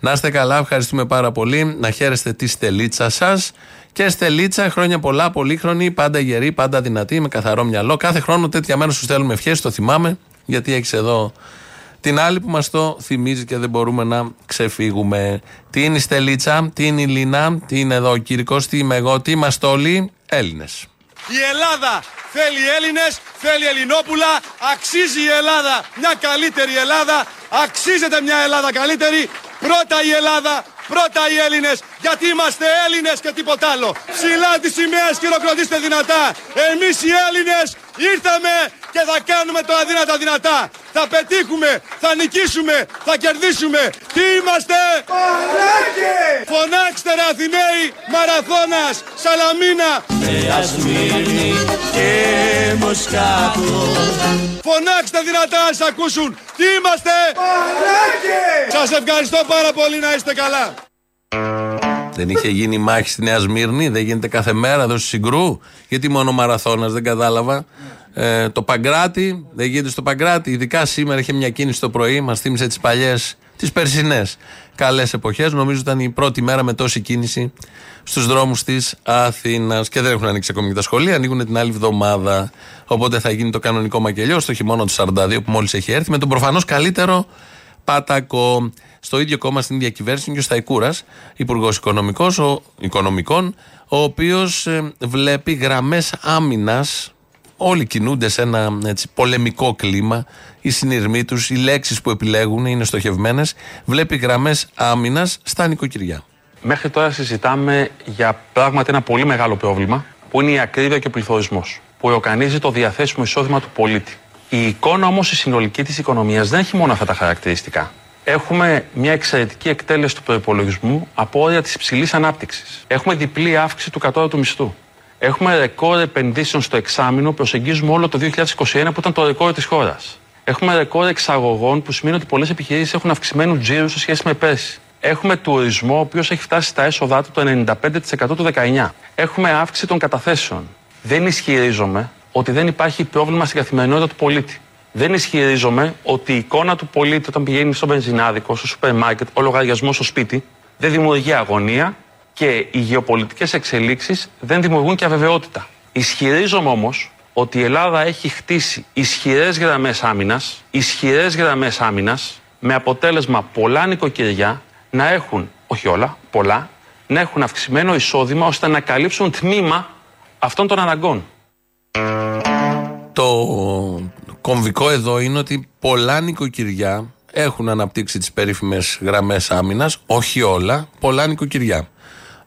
Speaker 4: Να είστε καλά, ευχαριστούμε πάρα πολύ. Να χαίρεστε τη στελίτσα σας. Και στελίτσα, χρόνια πολλά, πολύχρονη, πάντα γερή, πάντα δυνατή, με καθαρό μυαλό. Κάθε χρόνο τέτοια μέρα σου στέλνουμε ευχές, το θυμάμαι, γιατί έχεις εδώ την άλλη που μας το θυμίζει και δεν μπορούμε να ξεφύγουμε. Τι είναι η Στελίτσα, τι είναι η Λίνα, τι είναι εδώ ο Κυρικός, τι είμαι εγώ, τι είμαστε όλοι Έλληνες.
Speaker 12: Η Ελλάδα θέλει Έλληνες, θέλει Ελληνόπουλα, αξίζει η Ελλάδα μια καλύτερη Ελλάδα, αξίζεται μια Ελλάδα καλύτερη, πρώτα η Ελλάδα, πρώτα οι Έλληνες, γιατί είμαστε Έλληνες και τίποτα άλλο. Ψηλά τη σημαία χειροκροτήστε δυνατά, εμείς οι Έλληνες Ήρθαμε και θα κάνουμε το αδύνατα δυνατά. Θα πετύχουμε, θα νικήσουμε, θα κερδίσουμε. Τι είμαστε! Φωνάξτε ρε Αθηναίοι, Μαραθώνας, Σαλαμίνα.
Speaker 11: και Μοσκάτο
Speaker 12: Φωνάξτε δυνατά να σας ακούσουν. Τι είμαστε! Σας ευχαριστώ πάρα πολύ να είστε καλά.
Speaker 4: Δεν είχε γίνει μάχη στη Νέα Σμύρνη, δεν γίνεται κάθε μέρα εδώ στη Συγκρού. Γιατί μόνο μαραθώνας, δεν κατάλαβα. Ε, το Παγκράτη, δεν γίνεται στο Παγκράτη. Ειδικά σήμερα είχε μια κίνηση το πρωί, μας θύμισε τις παλιές, τις περσινές καλές εποχές. Νομίζω ήταν η πρώτη μέρα με τόση κίνηση στους δρόμους της Αθήνας. Και δεν έχουν ανοίξει ακόμη και τα σχολεία, ανοίγουν την άλλη εβδομάδα. Οπότε θα γίνει το κανονικό μακελιό στο χειμώνα του 42 που μόλις έχει έρθει, με τον προφανώς καλύτερο Πατακό. Στο ίδιο κόμμα στην ίδια κυβέρνηση είναι και ο Σταϊκούρας, υπουργός οικονομικών, ο οποίος βλέπει γραμμές άμυνας. Όλοι κινούνται σε ένα έτσι, πολεμικό κλίμα. Οι συνειρμοί τους, οι λέξεις που επιλέγουν είναι στοχευμένες. Βλέπει γραμμές άμυνας στα νοικοκυριά.
Speaker 27: Μέχρι τώρα συζητάμε για πράγματι ένα πολύ μεγάλο πρόβλημα που είναι η ακρίβεια και ο πληθωρισμός. Που εοκανίζει το διαθέσιμο εισόδημα του πολίτη. Η εικόνα όμως η συνολική της οικονομίας δεν έχει μόνο αυτά τα χαρακτηριστικά. Έχουμε μια εξαιρετική εκτέλεση του προπολογισμού από όρια της υψηλής ανάπτυξης. Έχουμε διπλή αύξηση του κατώτατου μισθού. Έχουμε ρεκόρ επενδύσεων στο εξάμεινο, προσεγγίζουμε όλο το 2021 που ήταν το ρεκόρ της χώρας. Έχουμε ρεκόρ εξαγωγών που σημαίνει ότι πολλές επιχειρήσεις έχουν αυξημένου τζίρους σε σχέση με πέρσι. Έχουμε τουρισμό, ο οποίος έχει φτάσει στα έσοδά του το 95% του 19. Έχουμε αύξηση των καταθέσεων. Δεν ισχυρίζομαι ότι δεν υπάρχει πρόβλημα στην καθημερινότητα του πολίτη. Δεν ισχυρίζομαι ότι η εικόνα του πολίτη όταν πηγαίνει στο μπενζινάδικο, στο σούπερ μάρκετ, ο λογαριασμός στο σπίτι, δεν δημιουργεί αγωνία και οι γεωπολιτικές εξελίξεις δεν δημιουργούν και αβεβαιότητα. Ισχυρίζομαι όμως ότι η Ελλάδα έχει χτίσει ισχυρές γραμμές άμυνας, ισχυρές γραμμές άμυνας, με αποτέλεσμα πολλά νοικοκυριά να έχουν, όχι όλα, πολλά, να έχουν αυξημένο εισόδημα ώστε να καλύψουν τμήμα αυτών των αναγκών.
Speaker 4: Το κομβικό εδώ είναι ότι πολλά νοικοκυριά έχουν αναπτύξει τις περίφημες γραμμές άμυνας, όχι όλα, πολλά νοικοκυριά.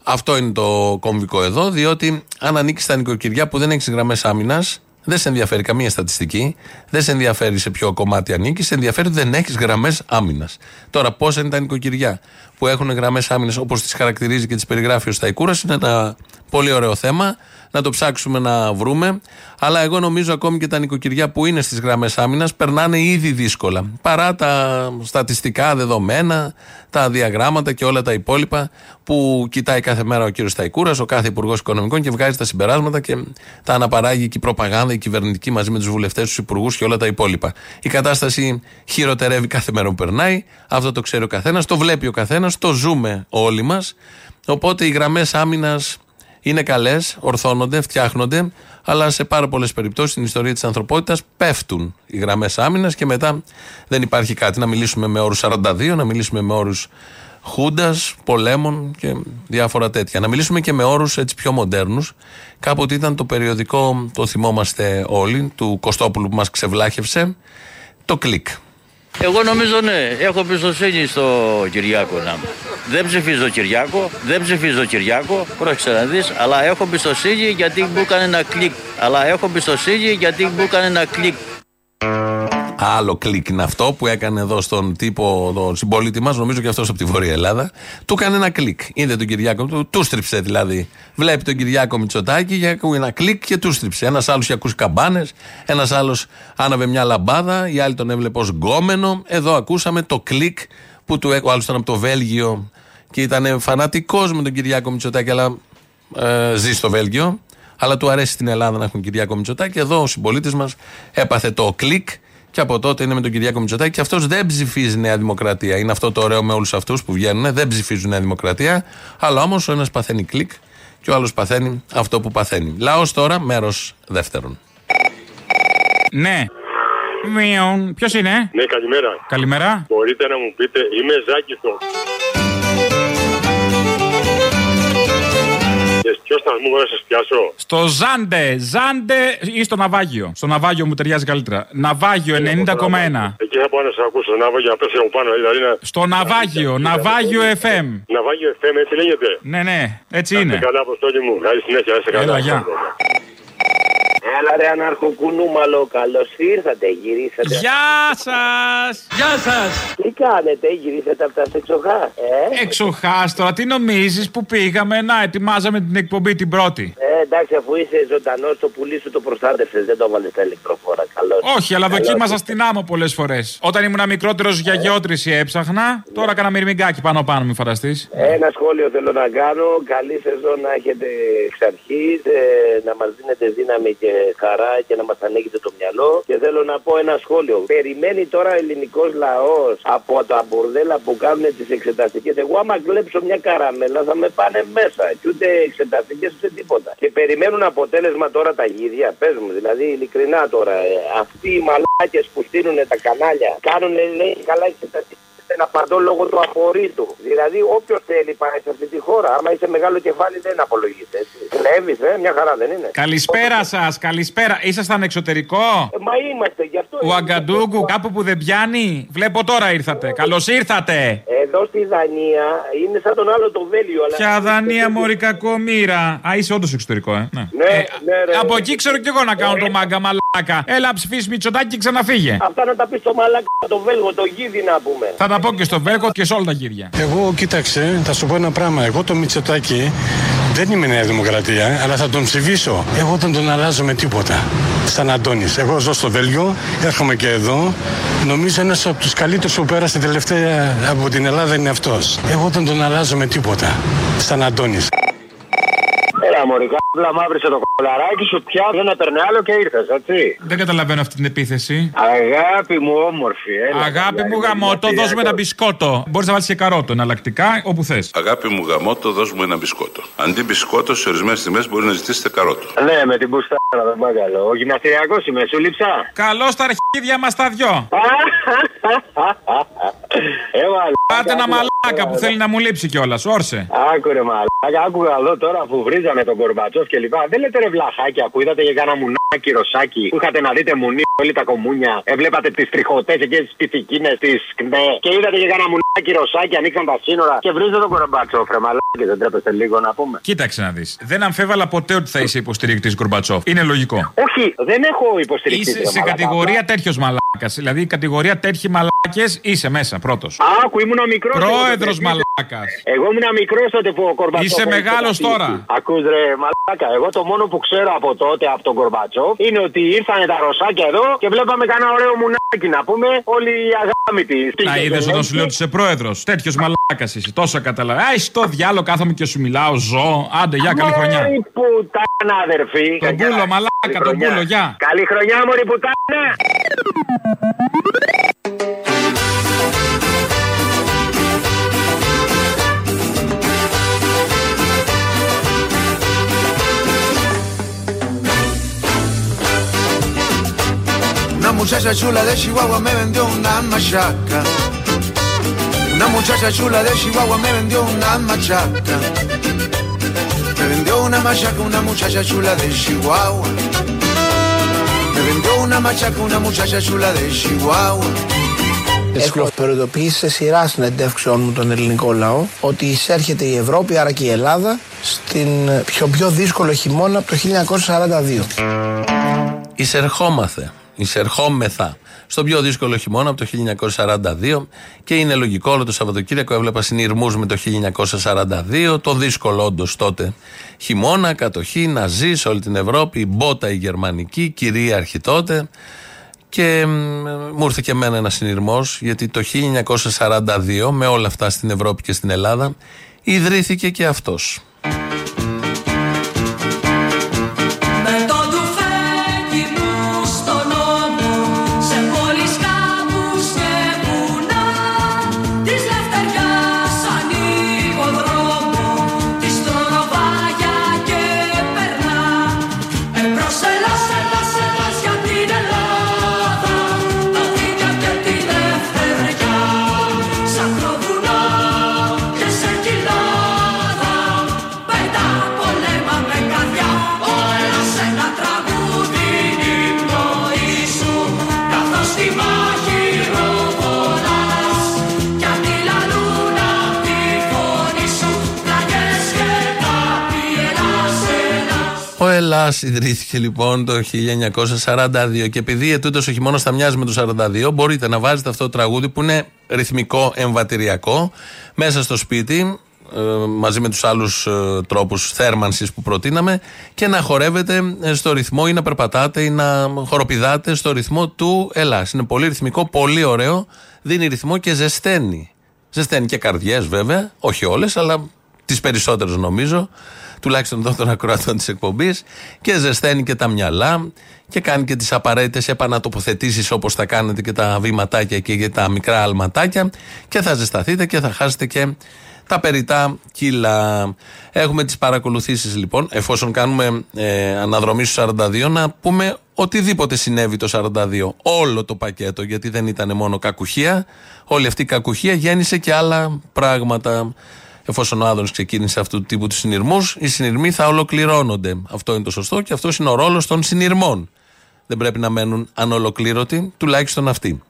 Speaker 4: Αυτό είναι το κομβικό εδώ, διότι αν ανήκει στα νοικοκυριά που δεν έχεις γραμμές άμυνας, δεν σε ενδιαφέρει καμία στατιστική, δεν σε ενδιαφέρει σε ποιο κομμάτι ανήκεις, σε ενδιαφέρει ότι δεν έχεις γραμμές άμυνας. Τώρα, πόσα είναι τα νοικοκυριά; Που έχουν γραμμές άμυνας όπως τις χαρακτηρίζει και τις περιγράφει ο Σταϊκούρας, είναι ένα πολύ ωραίο θέμα να το ψάξουμε να βρούμε. Αλλά εγώ νομίζω ακόμη και τα νοικοκυριά που είναι στις γραμμές άμυνας περνάνε ήδη δύσκολα. Παρά τα στατιστικά δεδομένα, τα διαγράμματα και όλα τα υπόλοιπα που κοιτάει κάθε μέρα ο κύριος Σταϊκούρας, ο κάθε υπουργός οικονομικών και βγάζει τα συμπεράσματα και τα αναπαράγει και η προπαγάνδα, η κυβερνητική μαζί με τους βουλευτές, τους υπουργούς και όλα τα υπόλοιπα. Η κατάσταση χειροτερεύει κάθε μέρα που περνάει. Αυτό το ξέρει ο καθένας, το βλέπει ο καθένας, το ζούμε όλοι μας. Οπότε οι γραμμές άμυνας είναι καλές, ορθώνονται, φτιάχνονται, αλλά σε πάρα πολλές περιπτώσεις στην ιστορία της ανθρωπότητας πέφτουν οι γραμμές άμυνας και μετά δεν υπάρχει κάτι. Να μιλήσουμε με όρους 42, να μιλήσουμε με όρους Χούντας, πολέμων και διάφορα τέτοια. Να μιλήσουμε και με όρους έτσι πιο μοντέρνους. Κάποτε ήταν το περιοδικό, το θυμόμαστε όλοι, του Κωστόπουλου που μας ξεβλάχευσε, το κλικ.
Speaker 28: Εγώ νομίζω ναι, έχω πιστοσύνη στο Κυριάκο να Δεν ψηφίζω Κυριάκο, δεν ψηφίζω Κυριάκο, πρόκειται να δεις, αλλά έχω πιστοσύνη γιατί μου έκανε ένα κλικ. Αλλά έχω πιστοσύνη γιατί μου έκανε ένα κλικ.
Speaker 4: Άλλο κλικ είναι αυτό που έκανε εδώ στον τύπο, τον συμπολίτη μας, νομίζω και αυτός από τη Βόρεια Ελλάδα. Του έκανε ένα κλικ. Είδε τον Κυριάκο, του, του στρίψε δηλαδή. Βλέπει τον Κυριάκο Μητσοτάκη και ακούει ένα κλικ και του στρίψε. Ένας άλλος είχε ακούσει καμπάνε, ένας άλλος άναβε μια λαμπάδα, η άλλη τον έβλεπε ως γκόμενο. Εδώ ακούσαμε το κλικ που του έκανε. Ο άλλος ήταν από το Βέλγιο και ήταν φανατικός με τον Κυριάκο Μητσοτάκη, αλλά ε, ζει στο Βέλγιο. Αλλά του αρέσει στην Ελλάδα να έχουν Κυριάκο Μητσοτάκη. Εδώ ο συμπολίτης μας έπαθε το κλικ και από τότε είναι με τον Κυριάκο Μητσοτάκη και αυτός δεν ψηφίζει Νέα Δημοκρατία. Είναι αυτό το ωραίο με όλους αυτούς που βγαίνουν. Δεν ψηφίζουν Νέα Δημοκρατία. Αλλά όμως ο ένας παθαίνει κλικ και ο άλλος παθαίνει αυτό που παθαίνει. Λαός τώρα, μέρος δεύτερον.
Speaker 24: Ναι. Μιον. Ποιος είναι;
Speaker 29: Ναι, καλημέρα.
Speaker 24: Καλημέρα.
Speaker 29: Μπορείτε να μου πείτε, είμαι Ζάκηθο. Ποιος σταθμό να σας πιάσω;
Speaker 24: Στο Ζάντε, Ζάντε ή στο Ναυάγιο. Στο Ναυάγιο μου ταιριάζει καλύτερα. Ναυάγιο 90,1.
Speaker 29: Εκεί θα πάω να σα ακούσω. Ναυάγιο να πέσει από πάνω. Δηλαδή να...
Speaker 24: Στο Ναυάγιο, Ναυάγιο FM.
Speaker 29: Ναυάγιο FM, έτσι λέγεται.
Speaker 24: Ναι, ναι, έτσι
Speaker 29: Να
Speaker 24: είναι.
Speaker 29: είστε καλά, αποστόλη μου. Καλή συνέχεια, να είστε καλά.
Speaker 24: Έλα, γεια.
Speaker 30: Έλα ρε αναρχοκουνούμαλο, καλώς ήρθατε, γυρίσατε.
Speaker 24: Γεια σας! Γεια σας!
Speaker 30: Τι κάνετε, γυρίσατε από τα εξοχά, ε;
Speaker 24: Εξοχάς τώρα, τι νομίζεις που πήγαμε να ετοιμάζαμε την εκπομπή την πρώτη.
Speaker 30: Ε, εντάξει, αφού είσαι ζωντανός, το πουλί σου το προστάτευσες, δεν το βάλε στα ηλεκτροφόρα. Καλός.
Speaker 24: Όχι, αλλά δοκίμασα στην άμμο πολλές φορές. Όταν ήμουν μικρότερος για γεώτρηση έψαχνα, τώρα έκανα μυρμηγκάκι πάνω πάνω, μην φανταστείς.
Speaker 30: Ένα σχόλιο θέλω να κάνω. Καλή σεζόν να έχετε εξ αρχής, ε, να μας δίνετε δύναμη και χαρά και να μας ανοίγετε το μυαλό. Και θέλω να πω ένα σχόλιο. Περιμένει τώρα ο ελληνικός λαός από τα μπουρδέλα που κάνουν τις εξεταστικές. Εγώ, άμα κλέψω μια καραμέλα, θα με πάνε μέσα. Και ούτε εξεταστικές ούτε τίποτα. Και περιμένουν αποτέλεσμα τώρα τα γίδια. Πες μου, δηλαδή ειλικρινά τώρα. ε, αυτοί οι μαλάκες που στείλουν τα κανάλια κάνουν λέει καλά εξεταστικέ. Ένα παντό λόγω του απορρίτου. Δηλαδή, όποιος θέλει πάει σε αυτή τη χώρα. Άμα είσαι μεγάλο κεφάλι, δεν απολογείται. Κλέβεις, ε, μια χαρά δεν είναι.
Speaker 24: Καλησπέρα σας, καλησπέρα. Ήσασταν εξωτερικό;
Speaker 30: Ε, Μα είμαστε γι' αυτό.
Speaker 24: Ο Αγκαντούγκου, κάπου που δεν πιάνει; Βλέπω τώρα ήρθατε. Καλώς ήρθατε.
Speaker 30: Εδώ στη Δανία είναι σαν τον άλλο το Βέλιο. Αλλά...
Speaker 24: Ποια Δανία, Μωρή κακομήρα. Α, είσαι όντως εξωτερικό, ε. Ναι.
Speaker 30: Ναι, ναι, ρε.
Speaker 24: Από εκεί ξέρω κι εγώ να κάνω το μάγκα μαλάκα. Έλα, ψηφίσεις Μητσοτάκι και ξαναφύγε.
Speaker 30: Αυτά να τα πει στο μαλάκα το Βέλγο, το γίδι να πούμε.
Speaker 24: Θα τα πω και στο Βέλγο και σε όλα τα γύρια.
Speaker 31: Εγώ, κοίταξε, θα σου πω ένα πράγμα. Εγώ το Μητσοτάκι δεν είμαι Νέα Δημοκρατία, αλλά θα τον ψηφίσω. Εγώ δεν τον αλλάζω με τίποτα. Σαν Αντώνης. Εγώ ζω στο Βέλγιο, έρχομαι και εδώ. Νομίζω ένας από τους καλύτερους που πέρασε τελευταία από την Ελλάδα είναι αυτός. Εγώ δεν τον αλλάζω με τίποτα. Σαν Αντώνης.
Speaker 30: Έλα, Μωρικά, απλά μαύρισε το κολαράκι σου πια, δεν έπαιρνε άλλο και ήρθες, έτσι.
Speaker 24: Δεν καταλαβαίνω αυτή την επίθεση.
Speaker 30: Αγάπη μου, όμορφη, έλα.
Speaker 24: Αγάπη μου γαμότο, δώσ' μου ένα μπισκότο. Μπορείς να βάλεις και καρότο εναλλακτικά, όπου θες.
Speaker 32: Αγάπη μου γαμότο, δώσ' μου ένα μπισκότο. Αντί μπισκότο, σε ορισμένες τιμές μπορεί να ζητήσετε καρότο.
Speaker 30: Ναι, με την μπουστάρα, δεν πάγκαλο. Ο γυμναστηριακός είμαι, σου λείψα.
Speaker 24: Καλώς τα αρχίδια μας τα δυο.
Speaker 30: Ε,
Speaker 24: Πάτε ένα μαλάκα που θέλει να μου λείψει κιόλας, όρσε.
Speaker 30: Άκουρε μαλάκα, άκουγα εδώ τώρα που βρίζανε τον Κορμπατσόφ και λοιπά. Δεν λέτε ρε βλαχάκια που είδατε για κάνα μουνάκι ροσάκι που είχατε να δείτε μουνί όλοι τα κομμούνια. Έβλεπατε τις τριχωτές εκεί τις πυθικίνε τη ΚΝΕ και είδατε για κάνα μουνάκι ροσάκι, ανοίξαν τα σύνορα και βρίζετε τον Κορμπατσόφ ρε μαλάκα. Δεν τρέπεστε λίγο να πούμε.
Speaker 24: Κοίταξε να δεις. Δεν αμφέβαλα ποτέ ότι θα είσαι υποστηρικτής Γκορμπατσόφ. Είναι λογικό.
Speaker 30: Όχι, δεν έχω υποστηρικτής.
Speaker 24: Είσαι σε κατηγορία τέτοιος μαλάκας. Δηλαδή, κατηγορία τέτοιοι μαλάκες είσαι μέσα πρώτος.
Speaker 30: Άκου, ήμουν μικρός.
Speaker 24: Πρόεδρος μαλάκας.
Speaker 30: Εγώ ήμουν μικρός τότε που ο Κορμπατσόφ.
Speaker 24: Είσαι μεγάλος τώρα.
Speaker 30: Ακούς ρε μαλάκα. Εγώ το μόνο που ξέρω από τότε από τον Κορμπατσόφ είναι ότι ήρθαν τα ροσάκια εδώ και βλέπαμε κανένα ωραίο μουνάκι να πούμε. Όλοι οι αγάμητοι.
Speaker 24: Να είδες όταν σου λέω ότι είσαι πρόεδρος. Τέτοιος μαλάκας είσαι. Τόσο καταλαβαίνω. Α, στο διάλογο κάθομαι και σου μιλάω. Ζω. Άντε, γεια, καλή χρονιά.
Speaker 30: Μωρή πουτάνα, αδερφή.
Speaker 24: Τον πούλο, μαλάκα, τον πούλο, γεια.
Speaker 30: Καλή χρονιά, μωρή πουτάνα.
Speaker 11: Una muchacha chula de Chihuahua me vendió una machaca. Una muchacha chula de Chihuahua me vendió una machaca. Me vendió una machaca una muchacha chula de Chihuahua. Me vendió una machaca una muchacha chula de Chihuahua.
Speaker 1: Έχω προειδοποιήσει σε σειρά συνεντεύξεων μου τον ελληνικό λαό ότι εισέρχεται η Ευρώπη, άρα και η Ελλάδα, στην πιο πιο δύσκολο χειμώνα από το 1942.
Speaker 4: Εισερχόμαθε, εισερχόμεθα στο πιο δύσκολο χειμώνα από το 1942 και είναι λογικό όλο το Σαββατοκύριακο έβλεπα συνειρμούς με το 1942, το δύσκολο όντως τότε χειμώνα, κατοχή, να ζει σε όλη την Ευρώπη, η μπότα η γερμανική, κυρίαρχη τότε και μ, μου ήρθε και εμένα ένα συνειρμός, γιατί το 1942 με όλα αυτά στην Ευρώπη και στην Ελλάδα ιδρύθηκε και αυτός.
Speaker 33: Ελλάς
Speaker 4: ιδρύθηκε λοιπόν το 1942 και επειδή ετούτος ο χειμώνας θα μοιάζει με το 42 μπορείτε να βάζετε αυτό το τραγούδι που είναι ρυθμικό εμβατηριακό μέσα στο σπίτι ε, μαζί με τους άλλους ε, τρόπους θέρμανσης που προτείναμε και να χορεύετε ε, στο ρυθμό ή να περπατάτε ή να χοροπηδάτε στο ρυθμό του Ελλάς. Είναι πολύ ρυθμικό, πολύ ωραίο, δίνει ρυθμό και ζεσταίνει. Ζεσταίνει και καρδιές βέβαια, όχι όλες αλλά τις περισσότερες νομίζω τουλάχιστον εδώ των ακροατών της εκπομπής, και ζεσταίνει και τα μυαλά και κάνει και τις απαραίτητες επανατοποθετήσεις όπως θα κάνετε και τα βήματάκια και για τα μικρά αλματάκια και θα ζεσταθείτε και θα χάσετε και τα περιτά κιλά. Έχουμε τις παρακολουθήσεις λοιπόν, εφόσον κάνουμε ε, αναδρομή στους 42, να πούμε οτιδήποτε συνέβη το 42. Όλο το πακέτο, γιατί δεν ήταν μόνο κακουχία. Όλη αυτή η κακουχία γέννησε και άλλα πράγματα. Εφόσον ο Άδωνη ξεκίνησε αυτού του τύπου τους συνειρμούς, οι συνειρμοί θα ολοκληρώνονται. Αυτό είναι το σωστό και αυτός είναι ο ρόλος των συνειρμών. Δεν πρέπει να μένουν ανολοκλήρωτοι, τουλάχιστον αυτοί.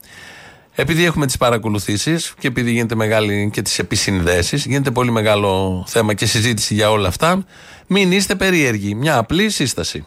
Speaker 4: Επειδή έχουμε τις παρακολουθήσεις και επειδή γίνεται μεγάλη και τις επισυνδέσεις, γίνεται πολύ μεγάλο θέμα και συζήτηση για όλα αυτά, μην είστε περίεργοι. Μια απλή σύσταση.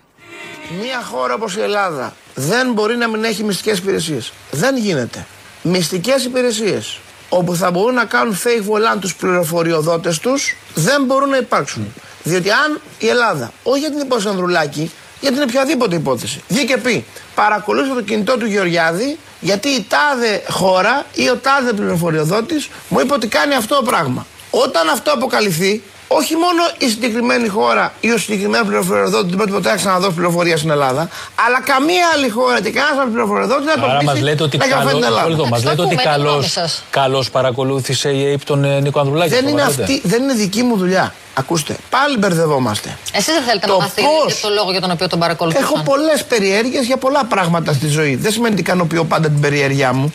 Speaker 1: Μια χώρα όπως η Ελλάδα δεν μπορεί να μην έχει μυστικές υπηρεσίες. Δεν γίνεται. Μυστικές υπηρεσίες όπου θα μπορούν να κάνουν fake volant τους πληροφοριοδότες τους δεν μπορούν να υπάρξουν. Διότι αν η Ελλάδα, όχι για την υπόθεση Ανδρουλάκη, για την οποιαδήποτε υπόθεση, βγει και πει παρακολούθησε το κινητό του Γεωργιάδη γιατί η τάδε χώρα ή ο τάδε πληροφοριοδότης μου είπε ότι κάνει αυτό το πράγμα. Όταν αυτό αποκαλυφθεί, όχι μόνο η συγκεκριμένη χώρα ή ο συγκεκριμένος πληροφοριοδότης δεν πρέπει ποτέ να ξαναδώσει πληροφορία στην Ελλάδα, αλλά καμία άλλη χώρα και κανένας άλλος πληροφοριοδότης δεν θα το
Speaker 21: Άρα
Speaker 1: πει
Speaker 21: μας λέτε ότι,
Speaker 1: να καφέ την Ελλάδα.
Speaker 21: καλώς, μας λέτε ότι καλώς, καλώς παρακολούθησε η ΑΕΠ τον ε, Νίκο Ανδρουλάκη.
Speaker 1: Δεν είναι,
Speaker 21: σοβαρά λέτε.
Speaker 1: αυτή, δεν είναι δική μου δουλειά. Ακούστε, πάλι μπερδευόμαστε.
Speaker 34: Εσείς δεν θέλετε
Speaker 1: Το
Speaker 34: να μαθείτε
Speaker 1: πώς-
Speaker 34: και το λόγο για τον οποίο τον παρακολουθούσαν.
Speaker 1: Έχω πολλές περιέργειες για πολλά πράγματα στη ζωή. Δεν σημαίνει ότι ικανοποιώ πάντα την περιέργειά μου.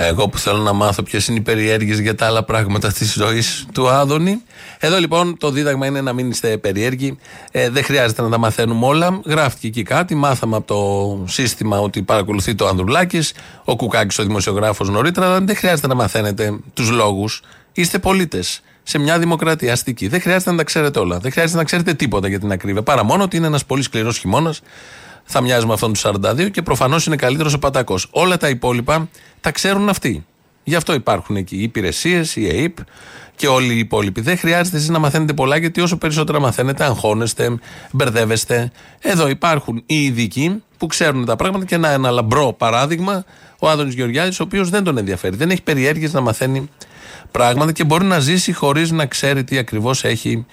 Speaker 4: Εγώ που θέλω να μάθω ποιες είναι οι περιέργειες για τα άλλα πράγματα της ζωής του Άδωνη. Εδώ λοιπόν το δίδαγμα είναι να μην είστε περίεργοι. Ε, δεν χρειάζεται να τα μαθαίνουμε όλα. Γράφτηκε εκεί κάτι. Μάθαμε από το σύστημα ότι παρακολουθεί το Ανδρουλάκης, ο Κουκάκης ο δημοσιογράφος νωρίτερα. Αλλά δεν χρειάζεται να μαθαίνετε τους λόγους. Είστε πολίτες σε μια δημοκρατία αστική. Δεν χρειάζεται να τα ξέρετε όλα. Δεν χρειάζεται να ξέρετε τίποτα για την ακρίβεια. Παρά μόνο ότι είναι ένας πολύ σκληρός χειμώνας. Θα μοιάζει με αυτόν του 42 και προφανώς είναι καλύτερος ο Πατακός. Όλα τα υπόλοιπα τα ξέρουν αυτοί. Γι' αυτό υπάρχουν εκεί οι υπηρεσίες, η ΑΕΠ και όλοι οι υπόλοιποι. Δεν χρειάζεται εσείς να μαθαίνετε πολλά, γιατί όσο περισσότερα μαθαίνετε, αγχώνεστε, μπερδεύεστε. Εδώ υπάρχουν οι ειδικοί που ξέρουν τα πράγματα και ένα, ένα λαμπρό παράδειγμα, ο Άδωνης Γεωργιάδης, ο οποίος δεν τον ενδιαφέρει. Δεν έχει περιέργειες να μαθαίνει πράγματα και μπορεί να ζήσει χωρίς να ξέρει τι ακριβώς έχει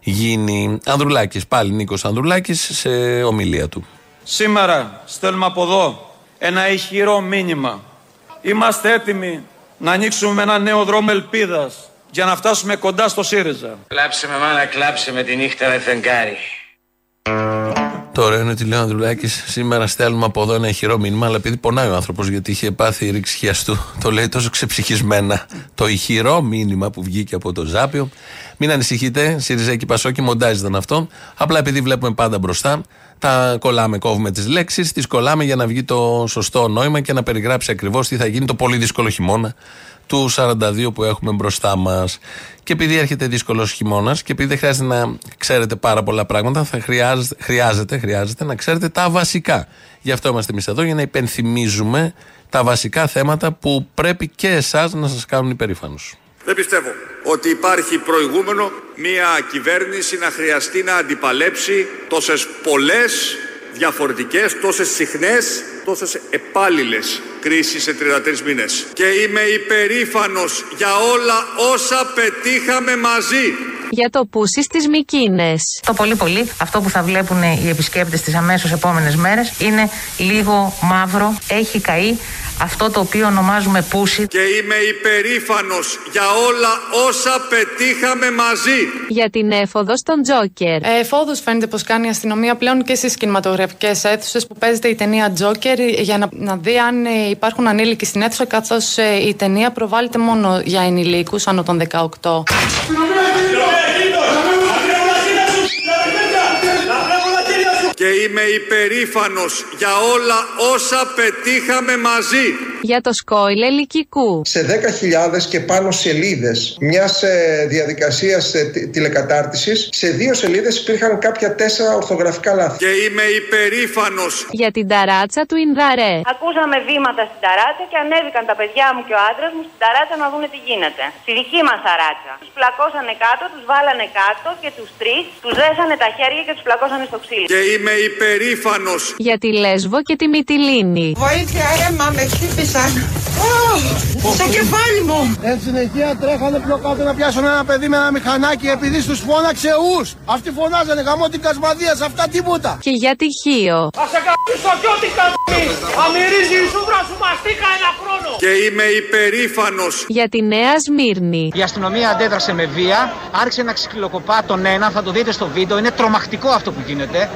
Speaker 4: γίνει. Ανδρουλάκης, πάλι Νίκος Ανδρουλάκης, σε ομιλία του.
Speaker 35: Σήμερα στέλνουμε από εδώ ένα ηχηρό μήνυμα. Είμαστε έτοιμοι να ανοίξουμε ένα νέο δρόμο ελπίδας για να φτάσουμε κοντά στο ΣΥΡΙΖΑ.
Speaker 36: Κλάψε με μάνα, κλάψε με τη νύχτα με φεγγάρι.
Speaker 4: Τώρα είναι ότι λέει ο Ανδρουλάκης, σήμερα στέλνουμε από εδώ ένα ηχηρό μήνυμα, αλλά επειδή πονάει ο άνθρωπος γιατί είχε πάθει ρήξη χιαστού, το λέει τόσο ξεψυχισμένα. Το ηχηρό μήνυμα που βγήκε από το Ζάπιο. Μην ανησυχείτε, ΣΥΡΙΖΑ και Πασόκη μοντάζ ήταν αυτό. Απλά επειδή βλέπουμε πάντα μπροστά, τα κολλάμε, κόβουμε τις λέξεις, τις κολλάμε για να βγει το σωστό νόημα και να περιγράψει ακριβώς τι θα γίνει το πολύ δύσκολο χειμώνα του 42 που έχουμε μπροστά μας. Και επειδή έρχεται δύσκολος χειμώνας και επειδή δεν χρειάζεται να ξέρετε πάρα πολλά πράγματα, θα χρειάζεται, χρειάζεται, χρειάζεται να ξέρετε τα βασικά. Γι' αυτό είμαστε εμείς εδώ, για να υπενθυμίζουμε τα βασικά θέματα που πρέπει και εσάς να σας κάνουν υπερήφανους.
Speaker 2: Δεν πιστεύω ότι υπάρχει προηγούμενο μια κυβέρνηση να χρειαστεί να αντιπαλέψει τόσες πολλές διαφορετικές, τόσες συχνές, τόσες επάλληλες κρίσεις σε 33 μήνες. Και είμαι υπερήφανος για όλα όσα πετύχαμε μαζί.
Speaker 7: Για το πούσις στις Μικίνες.
Speaker 37: Το πολύ πολύ αυτό που θα βλέπουν οι επισκέπτες τις αμέσως επόμενες μέρες είναι λίγο μαύρο, έχει καεί αυτό το οποίο ονομάζουμε πούσι.
Speaker 2: Και είμαι υπερήφανος για όλα όσα πετύχαμε μαζί.
Speaker 7: Για την έφοδο στον Τζόκερ.
Speaker 38: Ε, Εφόδου φαίνεται πω κάνει η αστυνομία πλέον και στι κινηματογραφικέ αίθουσε που παίζεται η ταινία Τζόκερ για να, να δει αν ε, υπάρχουν ανήλικοι στην αίθουσα, καθώ η ταινία προβάλλεται μόνο για ενηλίκου άνω των 18.
Speaker 2: Και είμαι υπερήφανος για όλα όσα πετύχαμε μαζί.
Speaker 7: Για το σκόιλε λυκικού.
Speaker 34: σε 10.000 και πάνω σελίδες μιας διαδικασίας τηλεκατάρτισης, σε δύο σελίδες υπήρχαν κάποια τέσσερα ορθογραφικά λάθη.
Speaker 2: Και είμαι υπερήφανος.
Speaker 7: Για την ταράτσα του Ινδαρέ.
Speaker 39: Ακούσαμε βήματα στην ταράτσα και ανέβηκαν τα παιδιά μου και ο άντρας μου στην ταράτσα να δουν τι γίνεται. Στη δική μας ταράτσα. Τους πλακώσανε κάτω, τους βάλανε κάτω και τους τρεις τους δέσανε τα χέρια και τους πλακώσανε στο ξύλο.
Speaker 2: Και είμαι υπερήφανος.
Speaker 7: Για τη Λέσβο και τη Μυτιλίνη.
Speaker 40: Βοήθεια, αίμα, με χτύπησαν. Στο κεφάλι μου.
Speaker 1: Εν συνεχεία τρέχανε πιο κάτω να πιάσουν ένα παιδί με ένα μηχανάκι επειδή του φώναξε ους. Αυτοί φωνάζανε γαμό την κασμαδία σε αυτά τίποτα.
Speaker 7: Και για τη Χίο.
Speaker 40: Θα σε καμπίσω κι ό,τι καμπί. Αμυρίζει η σούδρα σου μαστίκα ένα χρόνο.
Speaker 2: Και είμαι υπερήφανος.
Speaker 7: Για τη Νέα Σμύρνη.
Speaker 41: Η αστυνομία αντέδρασε με βία, άρχισε να ξυλοκοπά τον ένα, θα το δείτε στο βίντεο. Είναι τρομακτικό αυτό που γίνεται.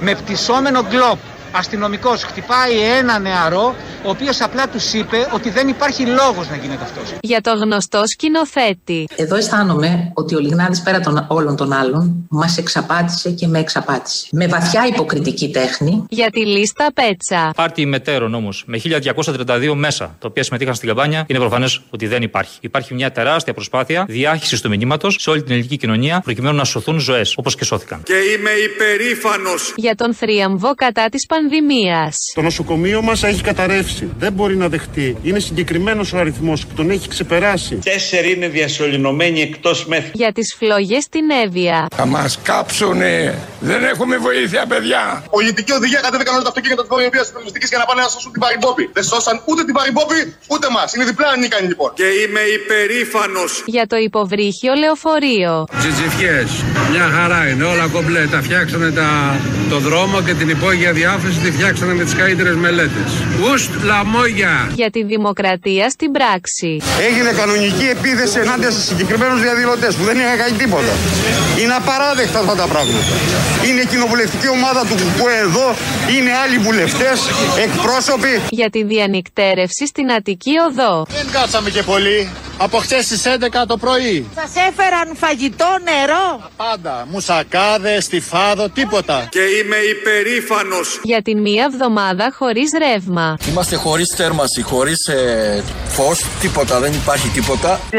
Speaker 41: Με πτυσσόμενο γκλόπ. Αστυνομικός χτυπάει ένα νεαρό, ο οποίος απλά τους είπε ότι δεν υπάρχει λόγος να γίνεται αυτός.
Speaker 7: Για το γνωστό σκηνοθέτη.
Speaker 37: Εδώ αισθάνομαι ότι ο Λιγνάδης πέρα των όλων των άλλων μας εξαπάτησε και με εξαπάτησε. Με βαθιά υποκριτική τέχνη.
Speaker 7: Για τη λίστα Πέτσα.
Speaker 42: Πάρτι μετέρων όμως με 1232 μέσα τα οποία συμμετείχαν στην καμπάνια είναι προφανές ότι δεν υπάρχει. Υπάρχει μια τεράστια προσπάθεια διάχυσης του μηνύματος σε όλη την ελληνική κοινωνία προκειμένου να σωθούν ζωές όπως και σώθηκαν.
Speaker 2: Και είμαι υπερήφανος.
Speaker 7: Για τον θρίαμβο κατά της πανδημία.
Speaker 43: Το νοσοκομείο μας έχει καταρρεύσει. Δεν μπορεί να δεχτεί. Είναι συγκεκριμένος ο αριθμός που τον έχει ξεπεράσει.
Speaker 35: Τέσσερι είναι διασωληνωμένοι εκτός μέθη.
Speaker 7: Για τις φλόγες στην Εύβοια.
Speaker 44: Θα μας κάψουνε. Δεν έχουμε βοήθεια, παιδιά.
Speaker 45: Πολιτική οδηγία κατέβηκαν όλα τα αυτοκίνητα τη Βορειοπία της για να πάνε να σώσουν την Παρυμπόπη. Δεν σώσαν ούτε την Παρυμπόπη ούτε μας. Είναι διπλά ανίκανοι λοιπόν.
Speaker 2: Και είμαι υπερήφανος.
Speaker 7: Για το υποβρύχιο λεωφορείο.
Speaker 44: Τζιτζιφιές. Μια χαρά είναι. Όλα κομπλέ. Τα φτιάξανε τα... το δρόμο και την υπόγεια διάφραση τη φτιάξανε με τις καλύτερες μελέτες. Ουστ λαμόγια.
Speaker 7: Για τη δημοκρατία στην πράξη.
Speaker 45: Έγινε κανονική επίθεση ενάντια σε συγκεκριμένους διαδηλωτές που δεν είχαν κάνει τίποτα. Είναι απαράδεκτα αυτά τα πράγματα. Είναι η κοινοβουλευτική ομάδα του ΚΚΕ εδώ, είναι άλλοι βουλευτές, εκπρόσωποι.
Speaker 7: Για τη διανυκτέρευση στην Αττική Οδό.
Speaker 45: Δεν κάτσαμε και πολύ. Από χτε στις 11 το πρωί.
Speaker 40: Σας έφεραν φαγητό, νερό;
Speaker 45: Πάντα. Μουσακάδες, στιφάδο, τίποτα.
Speaker 2: Και είμαι υπερήφανος.
Speaker 7: Για την μία εβδομάδα χωρίς ρεύμα.
Speaker 46: Είμαστε χωρίς θέρμαση, χωρίς ε, φως, τίποτα, δεν υπάρχει τίποτα.
Speaker 40: 36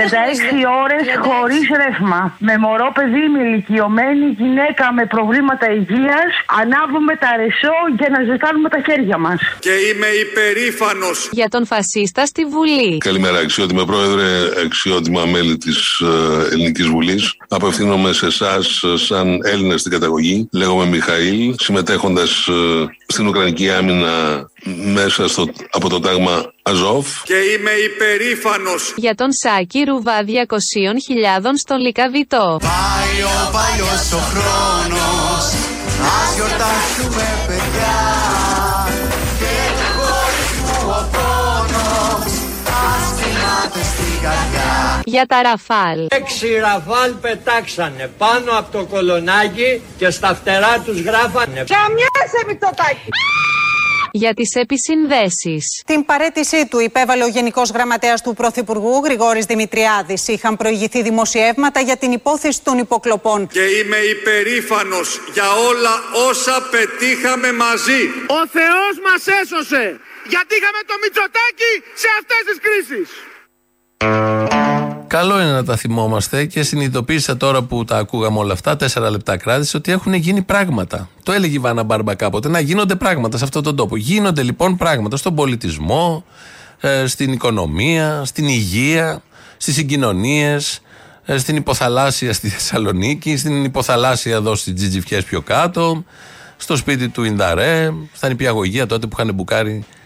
Speaker 40: ώρες χωρίς ρεύμα. Με μωρό παιδί, με ηλικιωμένη γυναίκα με προβλήματα υγείας, ανάβουμε τα ρεσό για να ζεστάνουμε τα χέρια μας.
Speaker 2: Και είμαι υπερήφανος.
Speaker 7: Για τον φασίστα στη Βουλή.
Speaker 32: Καλημέρα, αξιότιμε πρόεδρε, αξιότιμα μέλη της Ελληνικής Βουλής. Απευθύνομαι σε εσάς, σαν Έλληνα στην καταγωγή. Λέγομαι Μιχαήλ, συμμετέχοντας στην Ουκρανική άμυνα μέσα στο, από το τάγμα Αζόφ.
Speaker 2: Και είμαι υπερήφανος.
Speaker 7: Για τον Σάκη Ρουβά 200.000 στον Λικαβιτό.
Speaker 11: Πάει ο παλιός ο χρόνος Ας γιορτάσουμε παιδιά
Speaker 7: Για τα Ραφάλ.
Speaker 47: Έξι ραφάλ πετάξανε πάνω από το κολονάκι και στα φτερά τους γράφανε
Speaker 40: Καμιάσαι Μητσοτάκη.
Speaker 7: Για τις επισυνδέσεις.
Speaker 48: Την παρέτησή του υπέβαλε ο Γενικός Γραμματέας του Πρωθυπουργού Γρηγόρης Δημητριάδης. Είχαν προηγηθεί δημοσιεύματα για την υπόθεση των υποκλοπών.
Speaker 2: Και είμαι υπερήφανος για όλα όσα πετύχαμε μαζί.
Speaker 45: Ο Θεός μας έσωσε. Γιατί είχαμε το Μητσοτάκη σε αυτές τις κρίσεις.
Speaker 4: Καλό είναι να τα θυμόμαστε και συνειδητοποίησα τώρα που τα ακούγαμε όλα αυτά, τέσσερα λεπτά κράτηση, ότι έχουν γίνει πράγματα. Το έλεγε η Βάνα Μπάρμπα κάποτε, να γίνονται πράγματα σε αυτόν τον τόπο. Γίνονται λοιπόν πράγματα στον πολιτισμό, ε, στην οικονομία, στην υγεία, στις συγκοινωνίες, στην υποθαλάσσια στη Θεσσαλονίκη, στην υποθαλάσσια εδώ στις Τζιτζιφιές πιο κάτω, στο σπίτι του Ινδαρέ, στα νηπιαγωγεία τότε που είχαν μπουκάρει ε,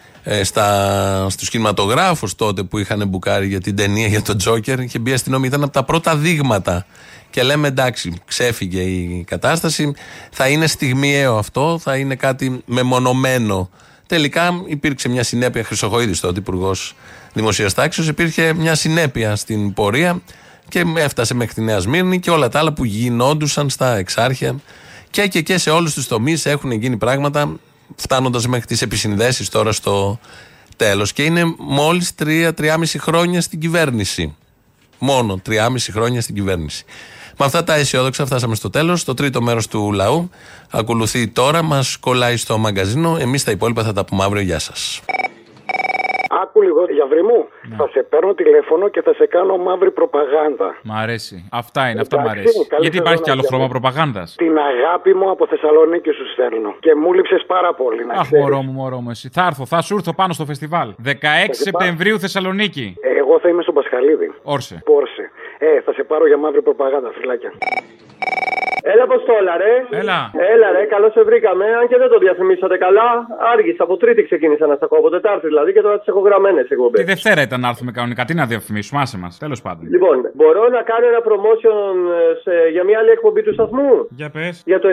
Speaker 4: στα, στους κινηματογράφους τότε που είχαν μπουκάρει για την ταινία για τον Τζόκερ είχε μπει η αστυνομία, ήταν από τα πρώτα δείγματα. Και λέμε εντάξει ξέφυγε η κατάσταση θα είναι στιγμιαίο αυτό θα είναι κάτι μεμονωμένο. Τελικά υπήρξε μια συνέπεια Χρυσοχοίδης τότε υπουργός Δημοσίας Τάξης υπήρχε μια συνέπεια στην πορεία και έφτασε μέχρι τη Νέα Σμύρνη και όλα τα άλλα που γινόντουσαν στα εξάρχεια. Και και και σε όλους τους τομείς έχουν γίνει πράγματα φτάνοντας μέχρι τις επισυνδέσεις τώρα στο τέλος. Και είναι μόλις 3-3,5 χρόνια στην κυβέρνηση. Μόνο 3,5 χρόνια στην κυβέρνηση. Με αυτά τα αισιόδοξα φτάσαμε στο τέλος. Το τρίτο μέρος του λαού ακολουθεί τώρα. Μας κολλάει στο μαγκαζίνο. Εμείς τα υπόλοιπα θα τα πούμε αύριο. Γεια σας.
Speaker 48: Άκου
Speaker 49: λίγο, Γιαβρί μου. Θα σε παίρνω τηλέφωνο και θα σε κάνω μαύρη προπαγάνδα.
Speaker 24: Μ' αρέσει. Αυτά είναι, αυτά μ'
Speaker 49: Εντάξει,
Speaker 24: αρέσει.
Speaker 49: καλή
Speaker 24: Γιατί υπάρχει
Speaker 49: σεζόν,
Speaker 24: κι άλλο
Speaker 49: Γιάννη.
Speaker 24: χρώμα προπαγάνδας;
Speaker 49: Την αγάπη μου από Θεσσαλονίκη σου στέλνω. Και μου λείψες πάρα πολύ, να
Speaker 24: Αχ,
Speaker 49: ξέρεις.
Speaker 24: μωρό μου, μωρό μου, εσύ. Θα έρθω, θα σου έρθω πάνω στο φεστιβάλ. 16 Σεπτεμβρίου Θεσσαλονίκη.
Speaker 49: Ε, Εγώ θα είμαι στον Πασχαλίδη.
Speaker 24: Όρσε.
Speaker 49: Πόρσε. Ε, θα σε πάρω για μαύρη προπαγάνδα, φιλάκια.
Speaker 50: Έλα, Αποστόλα, ρε.
Speaker 24: Έλα.
Speaker 50: Έλα, ρε, καλώς σε βρήκαμε. Αν και δεν το διαφημίσατε καλά, άργησα. Από Τρίτη ξεκίνησα να στα ακούω. Από Τετάρτη δηλαδή και τώρα τις έχω γραμμένες εκπομπές.
Speaker 24: Τη Δευτέρα ήταν να έρθουμε κανονικά. Τι να διαφημίσουμε, άσε μας. Τέλος πάντων.
Speaker 50: Λοιπόν, μπορώ να κάνω ένα promotion ε, σε, για μια άλλη εκπομπή του σταθμού;
Speaker 24: Για πες.
Speaker 50: Για το 90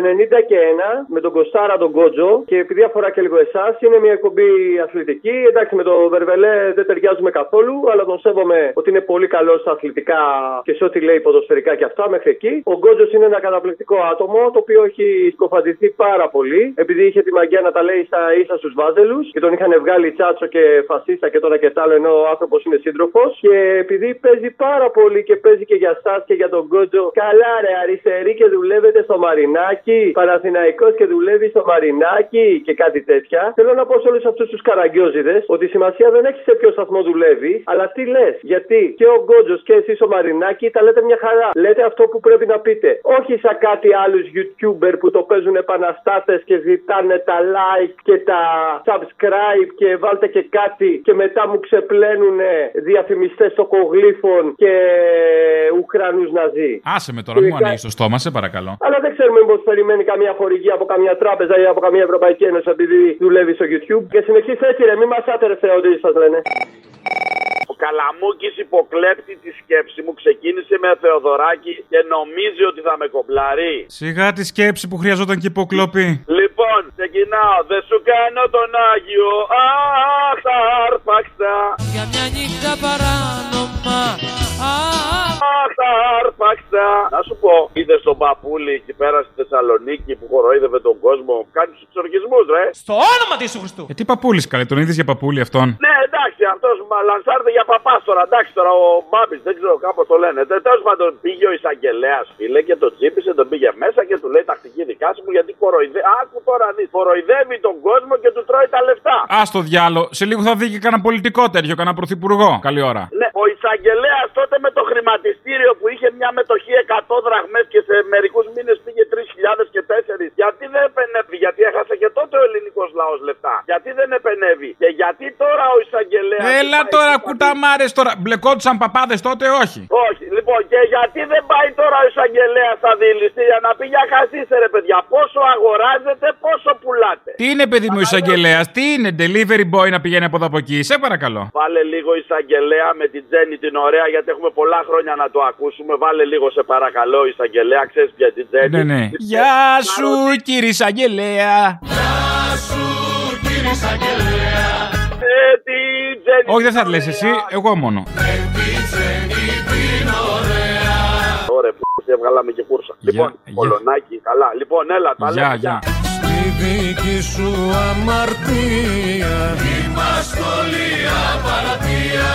Speaker 50: και 1 με τον Κοστάρα τον Κότζο και επειδή αφορά και λίγο εσάς, είναι μια εκπομπή αθλητική. Εντάξει, με τον Βερβελέ δεν ταιριάζουμε καθόλου, αλλά τον σέβομαι ότι είναι πολύ καλός στα αθλητικά και σε ό,τι λέει ποδοσφαιρικά και αυτά μέχρι εκεί. Ο Γκότζο είναι ένα καταπληκτικό άτομο το οποίο έχει σκοφαντηθεί πάρα πολύ επειδή είχε τη μαγιά να τα λέει στα ίσα στους βάζελους και τον είχαν βγάλει τσάτσο και φασίστα και τώρα και τ' άλλο ενώ ο άνθρωπος είναι σύντροφος. Και επειδή παίζει πάρα πολύ και παίζει και για εσά και για τον Γκότζο, καλά ρε αριστερή και δουλεύετε στο Μαρινάκι, Παναθηναϊκός και δουλεύει στο Μαρινάκι και κάτι τέτοια. Θέλω να πω σε όλους αυτούς τους καραγκιόζιδε ότι η σημασία δεν έχει σε ποιο σταθμό δουλεύει, αλλά τι λες. Γιατί και ο Γκότζο και εσείς ο Μαρινάκι τα λέτε μια χαρά. Λέτε αυτό που πρέπει να πείτε. Όχι σαν κάτι άλλους YouTuber που το παίζουν επαναστάτες και ζητάνε τα like και τα subscribe και βάλτε και κάτι και μετά μου ξεπλένουν διαφημιστές τοκογλύφων και Ουκρανούς Ναζί.
Speaker 24: Άσε με τώρα, μην μου
Speaker 50: Τελικά-
Speaker 24: ανοίγεις το στόμα, σε παρακαλώ.
Speaker 50: αλλά δεν ξέρουμε μήπως περιμένει καμία χορηγία από καμία τράπεζα ή από καμία Ευρωπαϊκή Ένωση επειδή δουλεύει στο YouTube. Και συνεχίστε έτσι, ρε, μη μας άτερεστε ό,τι σας λένε.
Speaker 26: Ο Καλαμούκης υποκλέπτει της σκέψης μου, ξεκίνησε με Θεοδωράκη και νομίζει ότι θα με κομπλαρεί.
Speaker 24: Σιγά τη σκέψη που χρειαζόταν και υποκλοπή.
Speaker 26: Λοιπόν, ξεκινάω. Δεν σου κάνω τον Άγιο. Αχ, τα άρπαξα.
Speaker 51: Για μια νύχτα παράνομα
Speaker 26: Αχ, τα άρπαξα. Να σου πω, είδες τον παππούλη εκεί πέρα στη Θεσσαλονίκη που χοροϊδεύε τον κόσμο. Κάνει τους εξοργισμούς, ρε.
Speaker 51: Στο όνομα της Ιησού Χριστού
Speaker 24: Ε, τι παππούλης καλέ, τον είδες για παππούλη αυτόν;
Speaker 26: Ναι, εντάξει, αυτός λανσάρεται για παπάς τώρα. Εντάξει, τώρα ο Μπάμπης, δεν ξέρω κάπως το λένε. Τέλος πάντων, πήγε ο εισαγγελέας, φίλε, και τον τσίπησε, τον πήγε μέσα και του λέει τακτική δικά σου γιατί κοροϊδεύει. Άκου τώρα δεις. Κοροϊδεύει τον κόσμο και του τρώει τα λεφτά.
Speaker 24: Α το διάλο, σε λίγο θα δει και κανένα πολιτικό τέτοιο, κανένα πρωθυπουργό. Καλή ώρα.
Speaker 26: Ναι, ο εισαγγελέας τότε με το χρηματιστήριο που είχε μια μετοχή 100 δραχμές και σε μερικούς μήνες πήγε 3.000 και 4. Γιατί δεν επενεύει, γιατί έχασε και τότε ο ελληνικός λαός λεφτά. Γιατί δεν επενεύει. Και γιατί τώρα ο εισαγγελέας.
Speaker 24: Έλα τώρα, κουταμάρε τώρα. Μπλεκόντουσαν παπάδες τότε, όχι;
Speaker 26: Όχι, λοιπόν, και γιατί δεν πάει τώρα ο εισαγγελέας στα δηληστήρια να πει για χασίστε ρε παιδιά. Πόσο αγοράζετε, πόσο πουλάτε;
Speaker 24: Τι είναι, παιδί μου, εισαγγελέας, τι είναι, delivery boy να πηγαίνει από εδώ από εκεί, σε παρακαλώ.
Speaker 26: Βάλε λίγο εισαγγελέα με την Τζέννη την ωραία, γιατί έχουμε πολλά χρόνια να το ακούσουμε. Βάλε λίγο σε παρακαλώ εισαγγελέα, ξέρεις πια την Τζέννη.
Speaker 24: Ναι, ναι. Γεια σου, κύριε εισαγγελέα.
Speaker 26: Ε, τη Τζέννη.
Speaker 24: Όχι, δεν θα τη λες εσύ, εγώ μόνο.
Speaker 26: Ωραία, που βγάλαμε και κούρσα. Λοιπόν, κολονάκι, καλά. Λοιπόν, έλα, τα λέμε.
Speaker 24: Γεια,
Speaker 51: Στη δική σου αμαρτία Είμαστε όλοι απαρτία